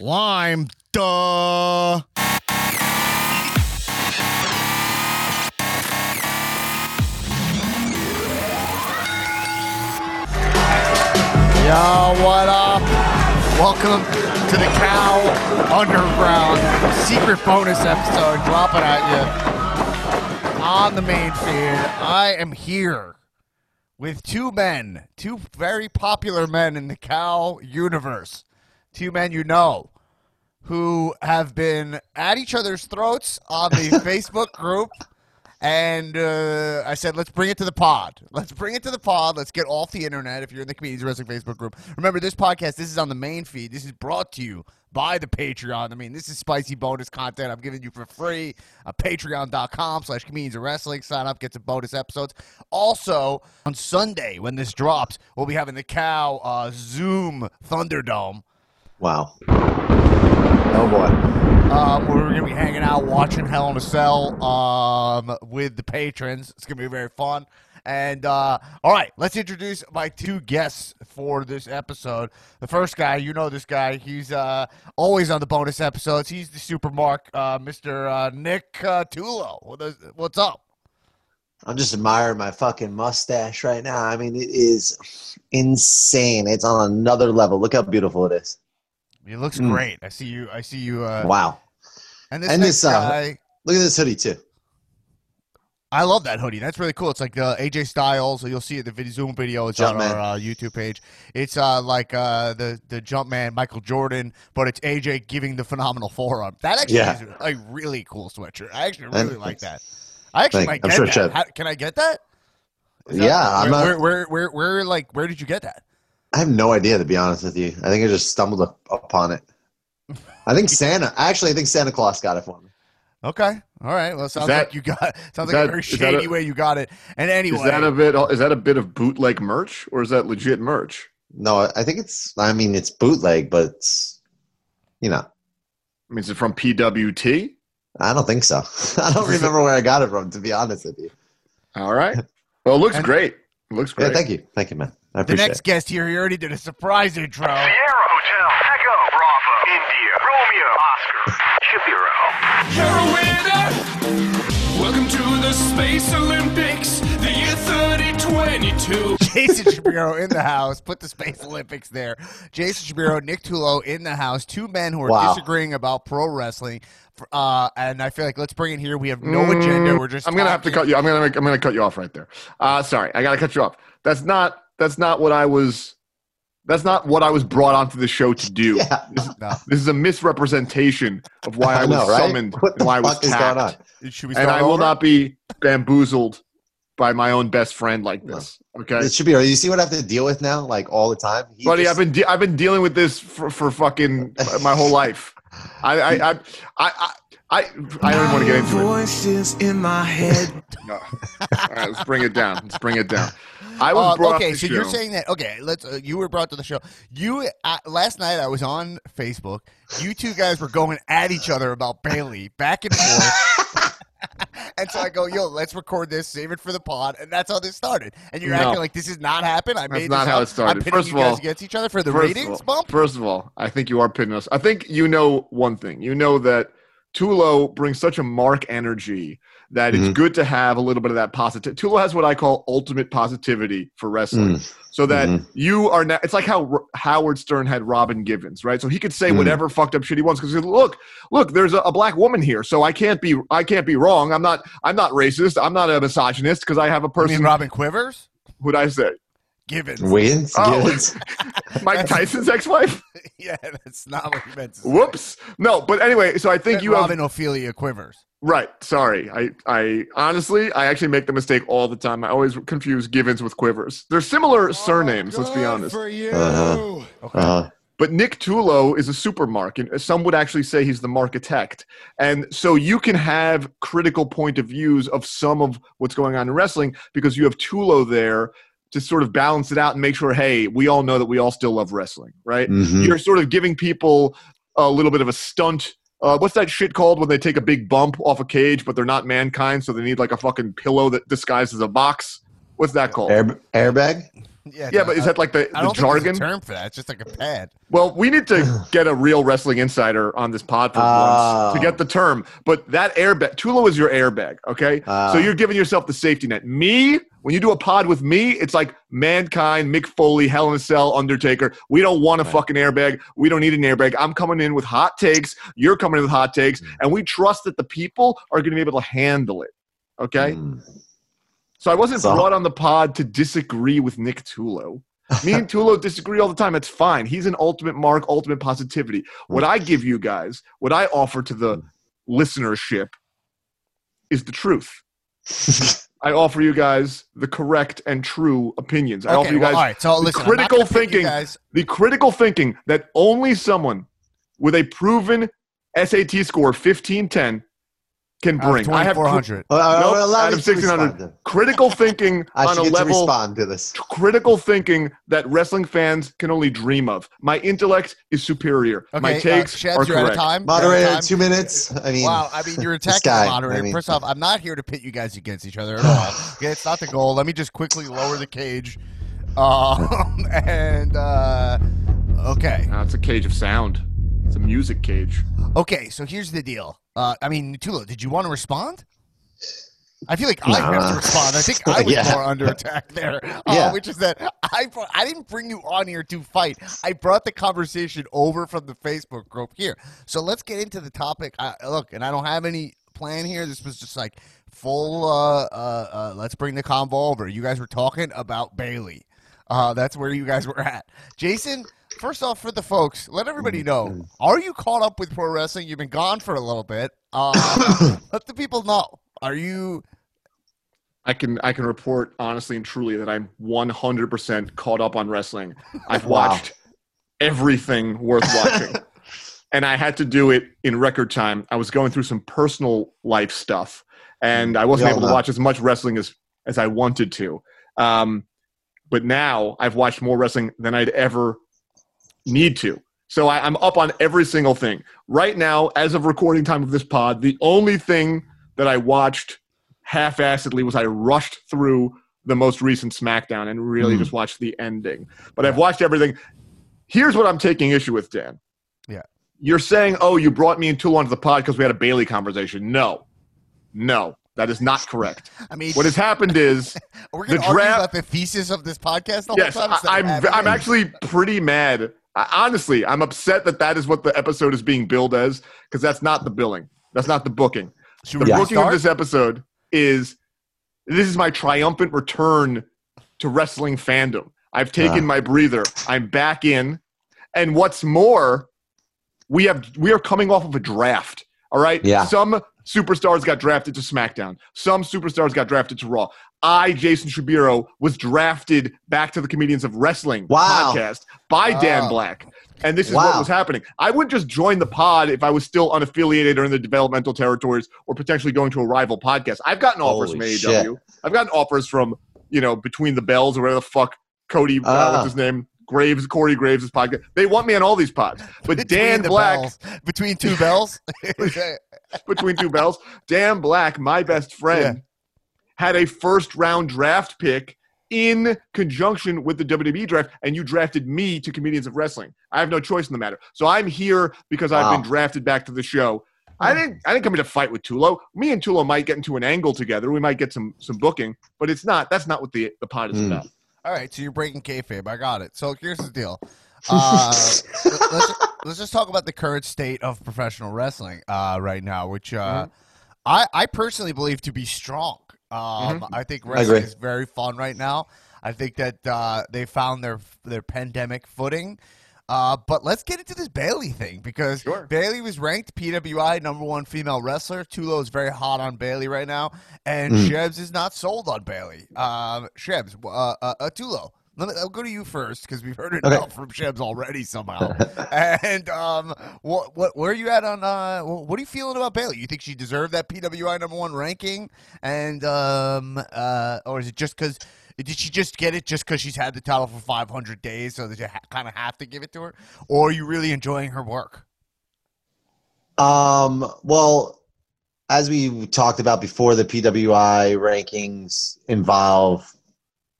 Lime. Duh. Yo, what up? Welcome to the Cow Underground secret bonus episode. Dropping at you on the main feed. I am here with two men, two very popular men in the Cow universe. Two men you know who have been at each other's throats on the Facebook group. And uh, I said, let's bring it to the pod. Let's bring it to the pod. Let's get off the internet if you're in the Comedians Wrestling Facebook group. Remember, this podcast, this is on the main feed. This is brought to you by the Patreon. I mean, this is spicy bonus content I'm giving you for free. Uh, Patreon.com slash Comedians Wrestling. Sign up, get some bonus episodes. Also, on Sunday, when this drops, we'll be having the Cow uh, Zoom Thunderdome. Wow. Oh boy. Um, we're gonna be hanging out, watching Hell in a Cell um, with the patrons. It's gonna be very fun. And uh, all right, let's introduce my two guests for this episode. The first guy, you know this guy. He's uh, always on the bonus episodes. He's the super mark, uh, Mr. Uh, Nick uh, Tulo. What is- What's up? I'm just admiring my fucking mustache right now. I mean, it is insane. It's on another level. Look how beautiful it is. It looks Mm. great. I see you. I see you. Uh, Wow. And this And this, uh, guy. Look at this hoodie too. I love that hoodie. That's really cool. It's like uh, AJ Styles. You'll see it the video, Zoom video. It's on our uh, YouTube page. It's uh, like uh, the the Jumpman Michael Jordan, but it's AJ giving the phenomenal forearm. That actually Yeah. is a really cool sweatshirt. I actually And- really like that. I actually Thank- might I'm sure that. How, can I get that? That- Yeah, I'm where, not- where, where, where, where, like, where did you get that? I have no idea to be honest with you. I think I just stumbled up upon it. I think Santa. Actually, I think Santa Claus got it for me. Okay, all right. Well, sounds that- like you got sounds like that- a very shady a- way you got it. And anyway, Is that a bit? Is that a bit of bootleg merch, or is that legit merch? No, I think it's. I mean, it's bootleg, but it's. You know, I mean, is it from PWT? I don't think so. I don't remember where I got it from, to be honest with you. All right. Well, it looks And- it looks great. Yeah, thank you, thank you, man. I the next it. guest here, he already did a surprise intro. Sierra Hotel, Echo, Bravo, India, Romeo, Oscar, Shapiro. You're a winner. Welcome to the Space Olympics, the year 3022. Jason Shapiro in the house. Put the Space Olympics there. Jason Shapiro, Nick Tulo in the house. Two men who are Wow. disagreeing about pro wrestling. Uh, and I feel like let's bring it here. We have no agenda. We're just. Mm, I'm gonna have to cut you. I'm gonna. Make, I'm gonna cut you off right there. Uh, sorry, I gotta cut you off. That's not. That's not what I was. That's not what I was brought onto the show to do. Yeah. This, No. this is a misrepresentation of why I, I was know, right? summoned What and why I was fuck going tapped. on? And start I will not be bamboozled by my own best friend like this. Okay. It should be. You see what I have to deal with now, like all the time. He Buddy, just- I've been de- I've been dealing with this for, for fucking my whole life. I I I I I, I, I don't even want to get into it. Voices in my head. No. All right, let's bring it down. Let's bring it down. I was Uh, brought okay, so you're saying that okay? Let's. Uh, you were brought to the show. You uh, last night I was on Facebook. You two guys were going at each other about Bayley back and forth. and so I go, yo, let's record this, save it for the pod, and that's how this started. And you're No. acting like this has not happened. I That's made not how up. it started. I'm First of all- guys against each other for the ratings all- bump. First of all, I think you are pitting us. I think you know one thing. You know that Tulo brings such a mark energy that it's Mhm. good to have a little bit of that positive. Tulo has what I call ultimate positivity for wrestling. Mm. so that Mhm. you are now it's like how R- howard stern had robin givens right so he could say Mm. whatever fucked up shit he wants because look look there's a, a black woman here so i can't be i can't be wrong i'm not i'm not racist i'm not a misogynist because i have a person mean, Robin Quivers, who'd i say Givens. Wins. Oh. Givens. mike tyson's ex-wife yeah, that's not what he meant to say. whoops no but anyway so i think Meant you have Robin Ophelia Quivers. right sorry i i honestly i actually make the mistake all the time i always confuse givens with quivers they're similar surnames let's be honest For you. Uh-huh. Okay. Uh, But Nick Tulo is a supermark, and some would actually say he's the marketect. And so you can have critical point of views of some of what's going on in wrestling because you have Tulo there to sort of balance it out and make sure, hey, we all know that we all still love wrestling, right? mhm. You're sort of giving people a little bit of a stunt. Uh, what's that shit called when they take a big bump off a cage, but they're not mankind, so they need like a fucking pillow that disguises a box? What's that called? Air, airbag. Yeah, Yeah, no, but is I- that like the, the jargon? term for that. It's just like a pad. Well, we need to get a real wrestling insider on this pod for Oh. once to get the term. But that airbag, Tulo is your airbag, okay? Ah. so you're giving yourself the safety net. Me, when you do a pod with me, it's like Mankind, Mick Foley, Hell in a Cell, Undertaker. We don't want a Right. fucking airbag. We don't need an airbag. I'm coming in with hot takes. You're coming in with hot takes. Mm. And we trust that the people are going to be able to handle it, okay? Mm. So I wasn't So- brought on the pod to disagree with Nick Tulo. Me and Tulo disagree all the time. It's fine. He's an ultimate mark, ultimate positivity. What I give you guys, what I offer to the listenership is the truth. I offer you guys the correct and true opinions. I offer Okay, you well, guys. So the listen, critical I'm not gonna pick you thinking- guys. the critical thinking that only someone with a proven SAT score 1510 can out of bring. I have cr- 2400. Uh, Nope, allow out of 1600. critical thinking I on should a get to level respond to this. critical thinking that wrestling fans can only dream of. My intellect is superior. Okay, My uh, takes Sheds, are you're out of correct. time. You're out of Moderator, time. two minutes. I mean, Wow, I mean, you're this attacking guy, the moderator. I mean- First off, I'm not here to pit you guys against each other at all. okay, it's not the goal. Let me just quickly lower the cage. Um, and, uh, okay. Ah, it's a cage of sound. It's a music cage. Okay, so here's the deal. Uh, I mean, Tulo, did you want to respond? I feel like I have to respond. I think I was Yeah. more under attack there, uh, Yeah. which is that I brought, I didn't bring you on here to fight. I brought the conversation over from the Facebook group here. So let's get into the topic. I, look, and I don't have any plan here. This was just like full. Uh, uh, uh, let's bring the convo over. You guys were talking about Bayley. Uh, that's where you guys were at. Jason, first off, for the folks, let everybody know: Are you caught up with pro wrestling? You've been gone for a little bit. Uh, let the people know. Are you? I can I can report honestly and truly that I'm 100% caught up on wrestling. I've Wow. watched everything worth watching. and I had to do it in record time. I was going through some personal life stuff and I wasn't We all able to watch as much wrestling as as I wanted to. Um, but now I've watched more wrestling than I'd ever need to. So I, I'm up on every single thing. Right now, as of recording time of this pod, the only thing that I watched half-assedly was I rushed through the most recent SmackDown and really Hmm. just watched the ending. But I've watched everything. Here's what I'm taking issue with, Dan. Yeah. You're saying, oh, you brought me in and Tool onto the pod because we had a Bayley conversation. No. No. That is not correct. I mean, what has happened is we're going to argue draft- about the thesis of this podcast the yes, whole time. I, instead of I'm I'm actually pretty mad. I, honestly, I'm upset that that is what the episode is being billed as because that's not the billing. That's not the booking. Should The booking of this episode is this is my triumphant return to wrestling fandom. I've taken Ah. my breather. I'm back in, and what's more, we have we are coming off of a draft. All right. Yeah. Some superstars got drafted to SmackDown. Some superstars got drafted to Raw. I, Jason Shapiro, was drafted back to the Comedians of Wrestling Wow. podcast by Dan Oh. Black. And this is what was happening. I would just join the pod if I was still unaffiliated or in the developmental territories or potentially going to a rival podcast. I've gotten offers Holy from AEW. I've gotten offers from, you know, Between the Bells or whatever the fuck Cody, uh, Ah. what's his name? Graves, Corey Graves' podcast. They want me on all these pods. But Dan Black, bells. between two bells. between two bells, Dan Black, my best friend, had a first round draft pick in conjunction with the WWE draft, and you drafted me to Comedians of Wrestling. I have no choice in the matter. So I'm here because I've been drafted back to the show. I didn't. I didn't come here to fight with Tulo. Me and Tulo might get into an angle together. We might get some some booking, but it's not. That's not what the the pod is Hmm. about. All right, so you're breaking kayfabe. I got it. So here's the deal. Uh, let- let's, let's just talk about the current state of professional wrestling uh, right now, which uh, Mm-hmm. I, I personally believe to be strong. Um, Mm-hmm. I think wrestling agree. is very fun right now. I think that uh, they found their their pandemic footing. Uh, but let's get into this Bayley thing because Sure. Bayley was ranked PWI number one female wrestler. Tulo is very hot on Bayley right now, and Mm. Shebs is not sold on Bayley. Um, Shebs, uh, uh, uh, Tulo, let me, I'll go to you first because we've heard Okay. enough from Shebs already somehow. and um, what, what, where are you at on? Uh, what are you feeling about Bayley? You think she deserved that PWI number one ranking? And um, uh, or is it just because? Did she just get it just because she's had the title for 500 days, so that you ha- kind of have to give it to her, or are you really enjoying her work? Um, well, as we talked about before, the PWI rankings involve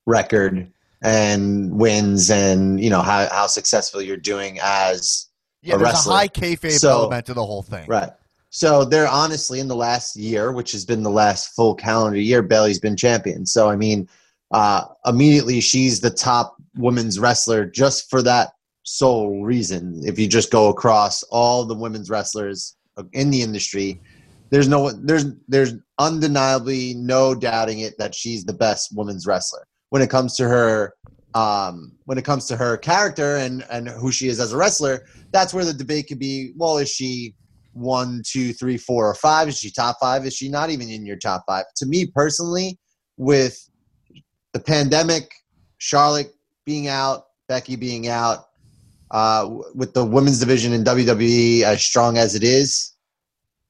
record and wins and you know how, how successful you're doing as Yeah, a there's wrestler. a high kayfabe So- element to the whole thing. right so they're honestly in the last year which has been the last full calendar year bayley's been champion so i mean uh immediately she's the top women's wrestler just for that sole reason. If you just go across all the women's wrestlers in the industry there's no there's there's undeniably no doubting it that she's the best women's wrestler. When it comes to her um when it comes to her character and and who she is as a wrestler that's where the debate could be well is she one two three four or five? Is she top five? Is she not even in your top five? To me personally with the pandemic charlotte being out becky being out uh, with the women's division in wwe as strong as it is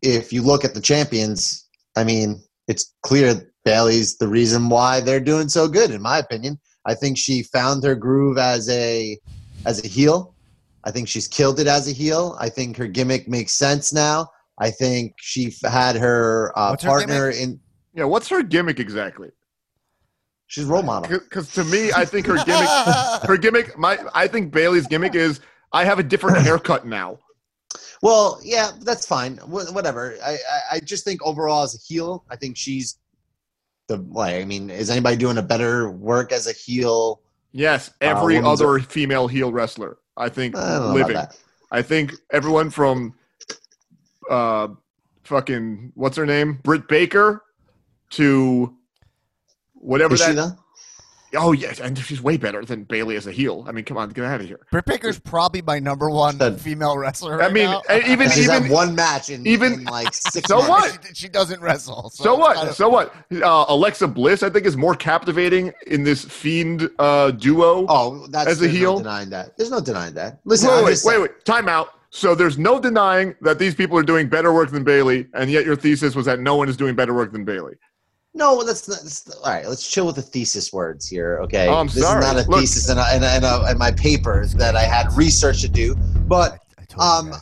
if you look at the champions i mean it's clear bayley's the reason why they're doing so good in my opinion i think she found her groove as a as a heel I think she's killed it as a heel. I think her gimmick makes sense now. I think she had her, uh, What's her partner in. Yeah, what's her gimmick exactly? She's role model. Because to me, I think her gimmick, her gimmick, my, I think Bayley's gimmick is I have a different haircut now. Well, yeah, that's fine. Wh- whatever. I, I, I just think overall as a heel, I think she's the. Like, I mean, is anybody doing a better work as a heel? Yes, every Uh, other female heel wrestler. I think I living. I think everyone from uh fucking what's her name? Britt Baker to whatever Is that she though? Oh yes, and she's way better than Bayley as a heel. I mean, come on, get out of here. Britt Baker's probably my number one Said- female wrestler. I mean, now. even She's even had one match in, even- in like six So months. what? She, she doesn't wrestle. So, so what? So what? Uh, Alexa Bliss, I think, is more captivating in this fiend uh, duo. Oh, that's As a there's heel? No denying that. There's no denying that. Listen, wait, wait, just wait, wait. Time out. So there's no denying that these people are doing better work than Bayley, and yet your thesis was that no one is doing better work than Bayley. No, that's not. That's, all right, let's chill with the thesis words here, okay? Oh, I'm this sorry. is not a Look- thesis in, a, in, a, in, a, in my papers that I had research to do, but um,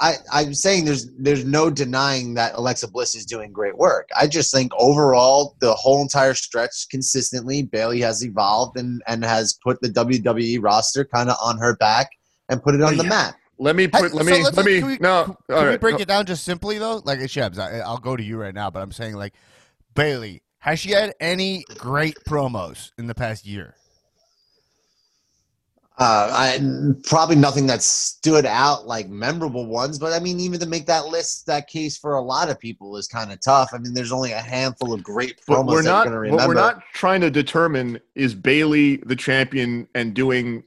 I, I'm saying there's there's no denying that Alexa Bliss is doing great work. I just think overall the whole entire stretch consistently Bayley has evolved and and has put the WWE roster kind of on her back and put it on the Yeah. map. Let me Hey, put. Let so me. let's- me. we- no. Can all we right. break it down just simply though? Like Shebs, I, I'll go to you right now, but I'm saying like Bayley has she had any great promos in the past year? Uh, I probably nothing that stood out like memorable ones, but I mean, even to make that list, that case for a lot of people is kind of tough. I mean, there's only a handful of great But promos we're that not. you're going to What remember. we're not trying to determine is Bayley the champion and doing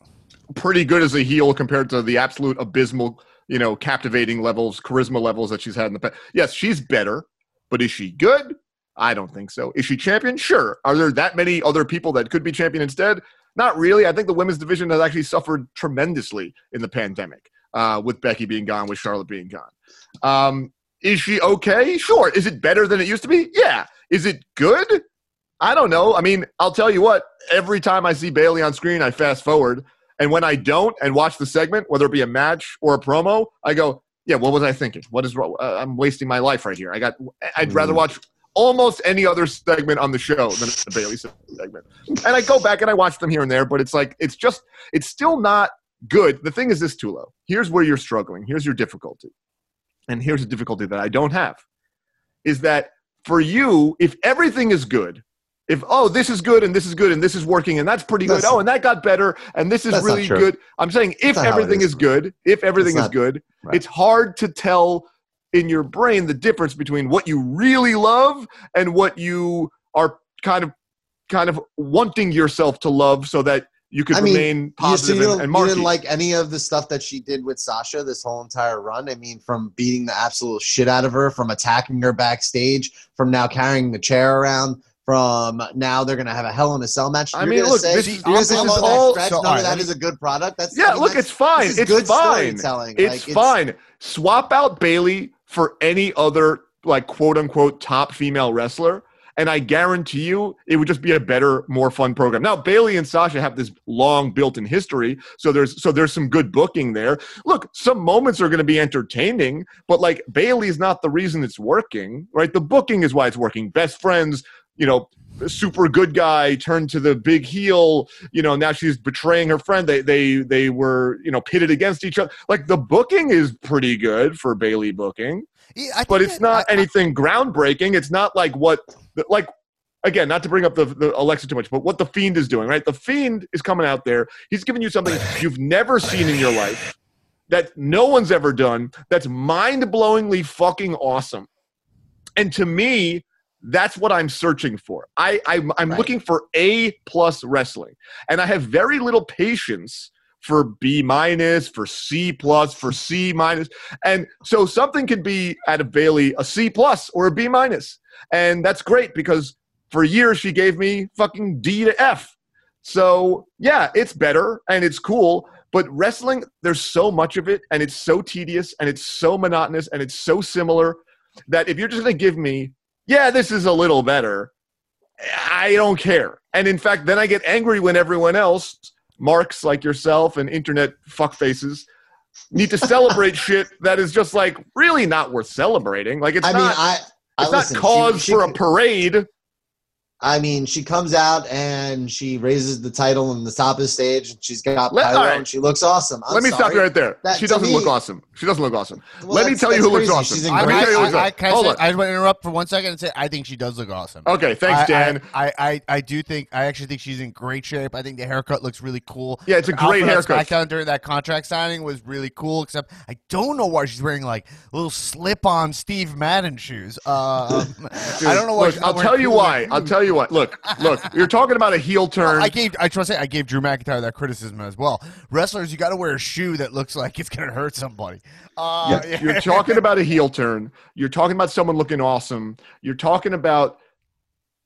pretty good as a heel compared to the absolute abysmal, you know, captivating levels, charisma levels that she's had in the past. Yes, she's better, but is she good? I don't think so. Is she champion? Sure. Are there that many other people that could be champion instead? Not really. I think the women's division has actually suffered tremendously in the pandemic, uh, with Becky being gone, with Charlotte being gone. Um, is she okay? Sure. Is it better than it used to be? Yeah. Is it good? I don't know. I mean, I'll tell you what, every time I see Bayley on screen, I fast forward. And when I don't and watch the segment, whether it be a match or a promo, I go, yeah, what was I thinking? What is wrong? Uh, I'm wasting my life right here. I got, I'd rather Mm. watch almost any other segment on the show than the Bayley segment. And I go back and I watch them here and there, but it's like, it's just, it's still not good. The thing is this, Tulo. Here's where you're struggling. Here's your difficulty. And here's a difficulty that I don't have is that for you, if everything is good, if oh this is good and this is good and this is working and that's pretty good oh and that got better and this is really good i'm saying if That's not everything is. is good if everything It's is good right. it's hard to tell in your brain the difference between what you really love and what you are kind of kind of wanting yourself to love so that you could I mean, remain You, so you, and, and you didn't like any of the stuff that she did with Sasha this whole entire run. I mean, from beating the absolute shit out of her, from attacking her backstage, from now carrying the chair around, from now they're gonna have a Hell in a Cell match. I You're mean, look, say, this is- gonna this is none that all- stretch, so, right, that me- is a good product. That's yeah I mean, look that's- it's fine it's good fine storytelling. It's Like, fine. Swap out Bayley for any other like quote unquote top female wrestler, and I guarantee you it would just be a better, more fun program. Now Bayley and Sasha have this long built-in history, so there's so there's some good booking there. Look, some moments are going to be entertaining, but like Bayley's not the reason it's working, right? The booking is why it's working. Best friends. you know, super good guy turned to the big heel. You know, now she's betraying her friend. They they they were you know pitted against each other. Like the booking is pretty good for Bayley booking, Yeah, I but it's not I- I- anything groundbreaking. It's not like what like. Again, not to bring up the, the Alexa too much, but what the Fiend is doing, right? The Fiend is coming out there. He's giving you something you've never seen in your life that no one's ever done. That's mind blowingly fucking awesome. And to me, that's what I'm searching for. I, I'm, I'm Right. looking for A plus wrestling, and I have very little patience for B minus, for C plus, for C minus, and so something could be out of Bayley a C plus or a B minus, and that's great because for years she gave me fucking D to F. So yeah, it's better and it's cool. But wrestling, there's so much of it, and it's so tedious, and it's so monotonous, and it's so similar that if you're just going to give me, yeah, this is a little better, I don't care. And in fact, then I get angry when everyone else, marks like yourself and internet fuckfaces, need to celebrate shit that is just like really not worth celebrating. Like it's I mean, not, I. I it's listen, not she- cause she- for a parade. I mean, she comes out and she raises the title on the top of the stage, and she's got Let- pyro, all right. and she looks awesome. I'm Let me stop you right there. That- she doesn't me- look awesome. She doesn't look awesome. Well, Let me tell you that's who looks awesome. She's in I, Let me tell you I, I, I, Hold say, on. I just want to interrupt for one second and say I think she does look awesome. Okay, thanks, Dan. I, I, I do think I actually think she's in great shape. I think the haircut looks really cool. Yeah, it's a Her great outfit on haircut. SmackDown during that contract signing was really cool. Except I don't know why she's wearing like little slip-on Steve Madden shoes. Uh, um, I don't know why. Look, she's I'll wearing tell you why. I'll tell you why. Look, look. You're talking about a heel turn. I gave. I trust. I gave Drew McIntyre that criticism as well. Wrestlers, you got to wear a shoe that looks like it's gonna hurt somebody. Uh, Yeah, You're talking about a heel turn. You're talking about someone looking awesome. You're talking about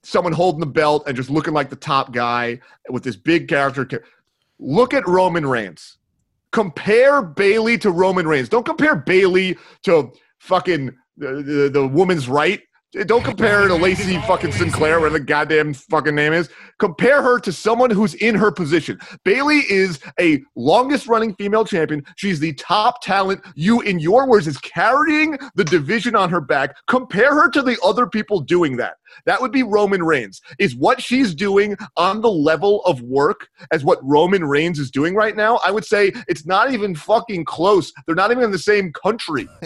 someone holding the belt and just looking like the top guy with this big character. Look at Roman Reigns. Compare Bayley to Roman Reigns. Don't compare Bayley to fucking the, the, the woman's right. Don't compare her to Lacey fucking Sinclair, whatever the goddamn fucking name is. Compare her to someone who's in her position. Bayley is a longest running female champion. She's the top talent. You, in your words, is carrying the division on her back. Compare her to the other people doing that. That would be Roman Reigns. Is what she's doing on the level of work as what Roman Reigns is doing right now? I would say it's not even fucking close. They're not even in the same country.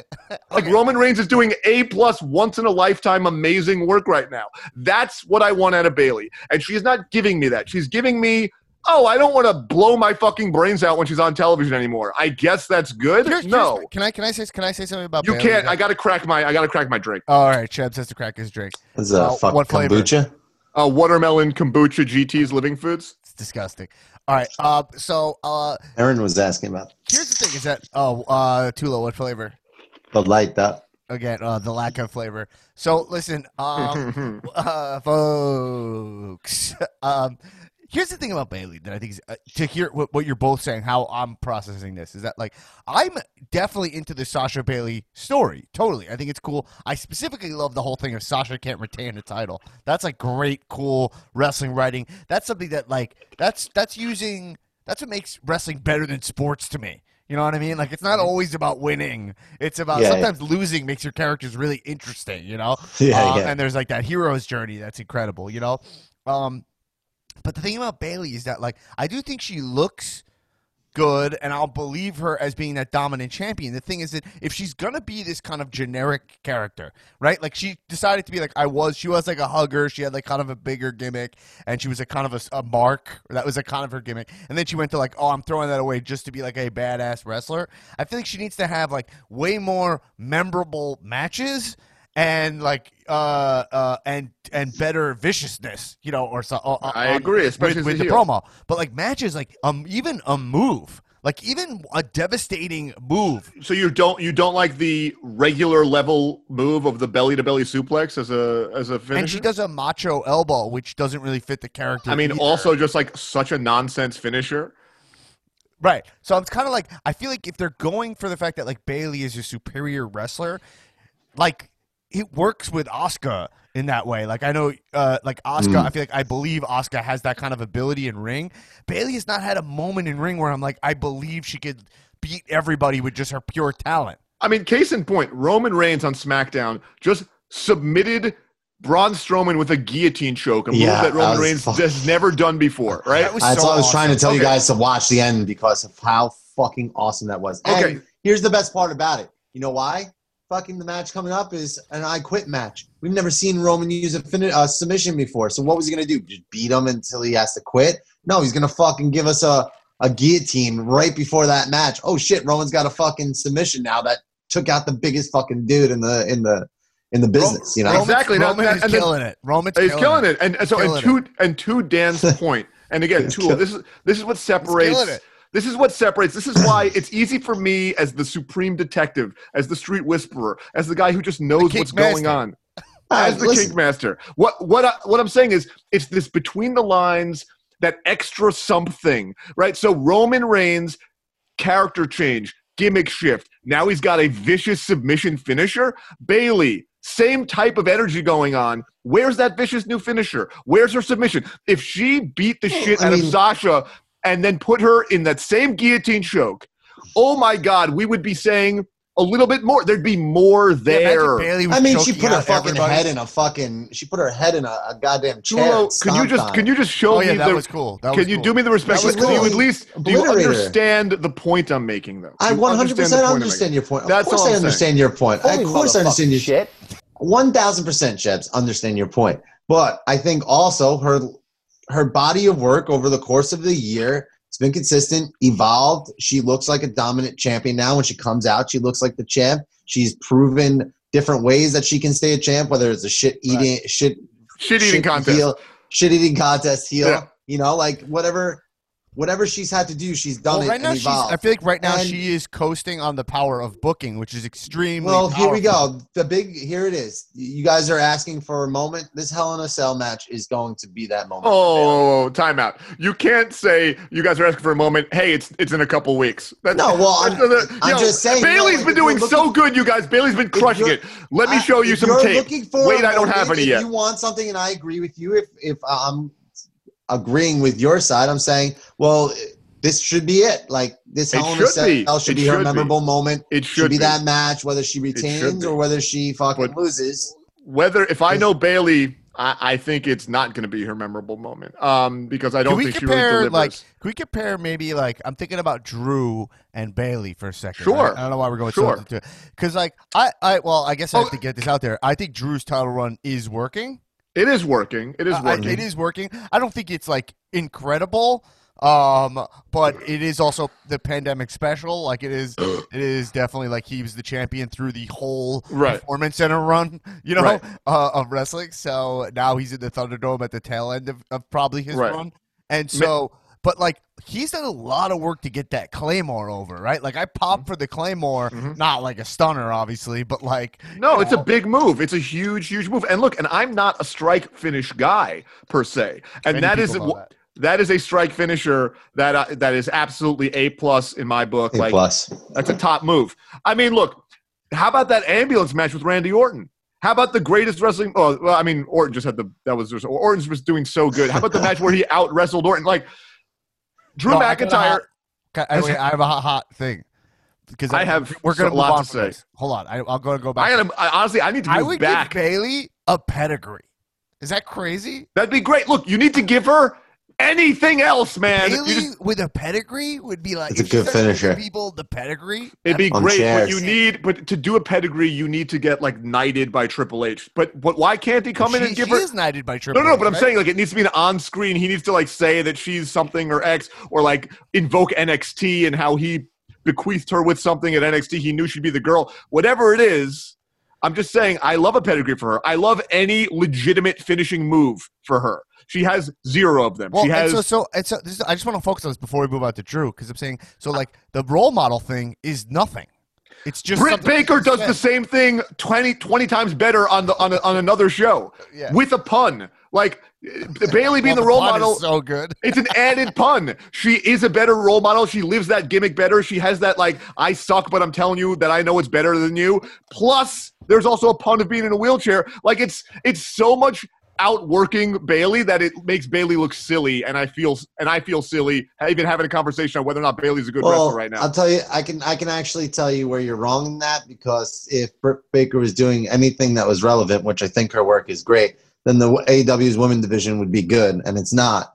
Like Roman Reigns is doing A plus once in a lifetime amazing work right now. That's what I want out of Bayley. And she's not giving me that. She's giving me, oh, I don't want to blow my fucking brains out when she's on television anymore. I guess that's good. Here's- here's- no. Can I? Can I say? Can I say something about? You Bayley? can't. I gotta crack my. I gotta crack my drink. All right, Chebs has to crack his drink. Is a Uh, fuck what flavor? kombucha? Uh, watermelon kombucha GT's Living Foods. It's disgusting. All right. Uh, so uh, Aaron was asking about here's the thing: is that oh, uh, Tula, what flavor? the light up. Again, uh, the lack of flavor. So listen, um, uh, folks. um, here's the thing about Bayley that I think is uh, to hear what, what you're both saying, how I'm processing this is that like I'm definitely into the Sasha Bayley story. Totally, I think it's cool. I specifically love the whole thing of Sasha can't retain the title. That's like great, cool wrestling writing. That's something that like that's that's using. That's what makes wrestling better than sports to me. You know what I mean? Like it's not always about winning. It's about Yeah. sometimes losing makes your characters really interesting. You know? Yeah, yeah. And there's like that hero's journey that's incredible, you know? Um, but the thing about Bayley is that, like, I do think she looks good, and I'll believe her as being that dominant champion. The thing is that if she's gonna be this kind of generic character, right? Like she decided to be like I was. She was like a hugger. She had like kind of a bigger gimmick, and she was a kind of a, a mark. That was a kind of her gimmick. And then she went to like, oh, I'm throwing that away just to be like a badass wrestler. I feel like she needs to have like way more memorable matches and like uh uh and and better viciousness you know or so uh, uh, I on- agree, especially with, with the heel. promo but like matches like um even a move like even a devastating move So you don't you don't like the regular level move of the belly to belly suplex as a as a finisher? and she does a macho elbow which doesn't really fit the character I mean, either. also just like such a nonsense finisher. Right. So it's kind of like I feel like if they're going for the fact that like Bayley is a superior wrestler, like it works with Asuka in that way. Like I know, uh, like Asuka, I feel like I believe Asuka has that kind of ability in ring. Bayley has not had a moment in ring where I'm like, I believe she could beat everybody with just her pure talent. I mean, case in point, Roman Reigns on SmackDown just submitted Braun Strowman with a guillotine choke, a move Yeah, that Roman that Reigns fuck- has never done before, right? That was That's so why I was trying to tell you guys to watch the end because of how fucking awesome that was. And Okay. here's the best part about it. You know why? Fucking the match coming up is an I quit match. We've never seen Roman use a fin- uh, submission before. So what was he gonna do? Just beat him until he has to quit? No, he's gonna fucking give us a a guillotine right before that match. Oh shit, Roman's got a fucking submission now that took out the biggest fucking dude in the in the in the business. You know, Roman's, Exactly. Now- Roman is and then- killing it. Roman's He's killing it. And, and so and Killing to and to Dan's point, and again, He's Tool, this is this is what separates killing it. This is what separates this is why it's easy for me as the supreme detective, as the street whisperer, as the guy who just knows what's going on. Right, as the listen. kink master. What what I, what I'm saying is it's this between the lines that extra something, right? So Roman Reigns character change, gimmick shift. Now he's got a vicious submission finisher. Bayley, same type of energy going on. Where's that vicious new finisher? Where's her submission? If she beat the shit I out of mean- Sasha and then put her in that same guillotine choke, oh my God, we would be saying a little bit more. There'd be more there. I mean, she put her fucking head in a fucking. She put her head in a, a goddamn chair. Julo, can you just on can you just show Oh yeah, me that the was cool. That can was you cool. do me the respect? That was Do you at least do you understand the point I'm making, though? I Do you 100 percent the understand your point. Of That's course, all I I'm understand your point. Holy of course, I understand your shit. one thousand percent, Chebs. Understand your point, but I think also her her body of work over the course of the year. It's been consistent, evolved. She looks like a dominant champion now. When she comes out, she looks like the champ. She's proven different ways that she can stay a champ, whether it's a shit eating, shit Shit eating shit contest. heel, shit eating contest heel. Yeah. You know, like whatever, whatever she's had to do, she's done Well, it right now and she's. I feel like right now And- she is coasting on the power of booking, which is extremely. well, here we go. The big here it is. You guys are asking for a moment. This Hell in a Cell match is going to be that moment. Oh, timeout. You can't say you guys are asking for a moment. Hey, it's it's in a couple weeks. That's, No, well, I'm- that's- I'm just saying, Bayley's no, like, been if you're doing so good, you guys. Bayley's been crushing it. Let me I- show you some you're tape. For Wait, a I don't have any if yet. you want something, and I agree with you, if if I'm agreeing with your side, I'm saying, well, this should be it. Like this It Hell in a should Cell be. should It be her should be. memorable moment. It Should, should be, be. that match, whether she retains or whether she fucking But- loses. Whether if I know Bayley, I, I think it's not going to be her memorable moment. Um, because I don't Can we think she compare really delivers. like? Can we compare maybe like? I'm thinking about Drew and Bayley for a second. Sure. right? I don't know why we're going Sure. so because like I I well I guess I have Oh. to get this out there. I think Drew's title run is working. It is working. It is Uh, working. it is working. I don't think it's like incredible, um, but it is also the pandemic special. Like it is, it is definitely like he was the champion through the whole Right. performance center run, you know, Right. uh, of wrestling. So now he's in the Thunderdome at the tail end of, of probably his Right. run, and so. But like he's done a lot of work to get that Claymore over, right? Like I popped Mm-hmm. for the Claymore, not like a stunner, obviously, but like No, you it's a big move. It's a huge, huge move. And look, and I'm not a strike finish guy per se, and Many that is. That. that is a strike finisher that uh, that is absolutely a plus in my book. A like plus. that's a top move. I mean, look, how about that ambulance match with Randy Orton? How about the greatest wrestling? Oh, well, I mean, Orton just had the that was just, Orton's was doing so good. How about the match where he out wrestled Orton? Like Drew No, I McIntyre. hot- I, wait, I have a hot, hot thing because I have We're gonna a move lot on to say. this. Hold on, I, I'll go go back. I, gotta, I honestly, I need to I move would back. give Bayley a pedigree. Is that crazy? That'd be great. Look, you need to give her anything else, man. You Bayley just- with a pedigree would be like It's a if she good started finisher. People the pedigree. It'd be On great, but you need, but to do a pedigree, you need to get like knighted by Triple H. But but why can't he come in she, and give she her? is knighted by Triple No, no, H, but I'm right? saying like it needs to be an on-screen. He needs to like say that she's something or X, or like invoke NXT and how he bequeathed her with something at NXT. He knew she'd be the girl. Whatever it is, I'm just saying I love a pedigree for her. I love any legitimate finishing move for her. She has zero of them. Well, she has so so so. This is, I just want to focus on this before we move on to Drew because I'm saying so like the role model thing is nothing. It's just Britt Baker does the same thing 20, 20 times better on the on, a, on another show Yeah. with a pun. Like uh, Bayley being Well, the role pun is model. so good. It's an added pun. She is a better role model. She lives that gimmick better. She has that like I suck, but I'm telling you that I know it's better than you. Plus, there's also a pun of being in a wheelchair. Like it's it's so much outworking Bayley that it makes Bayley look silly, and I feel and I feel silly even having a conversation on whether or not Bayley's a good Well, wrestler right now. I'll tell you, I can I can actually tell you where you're wrong in that because if Britt Baker was doing anything that was relevant, which I think her work is great, then the AEW's women division would be good, and it's not.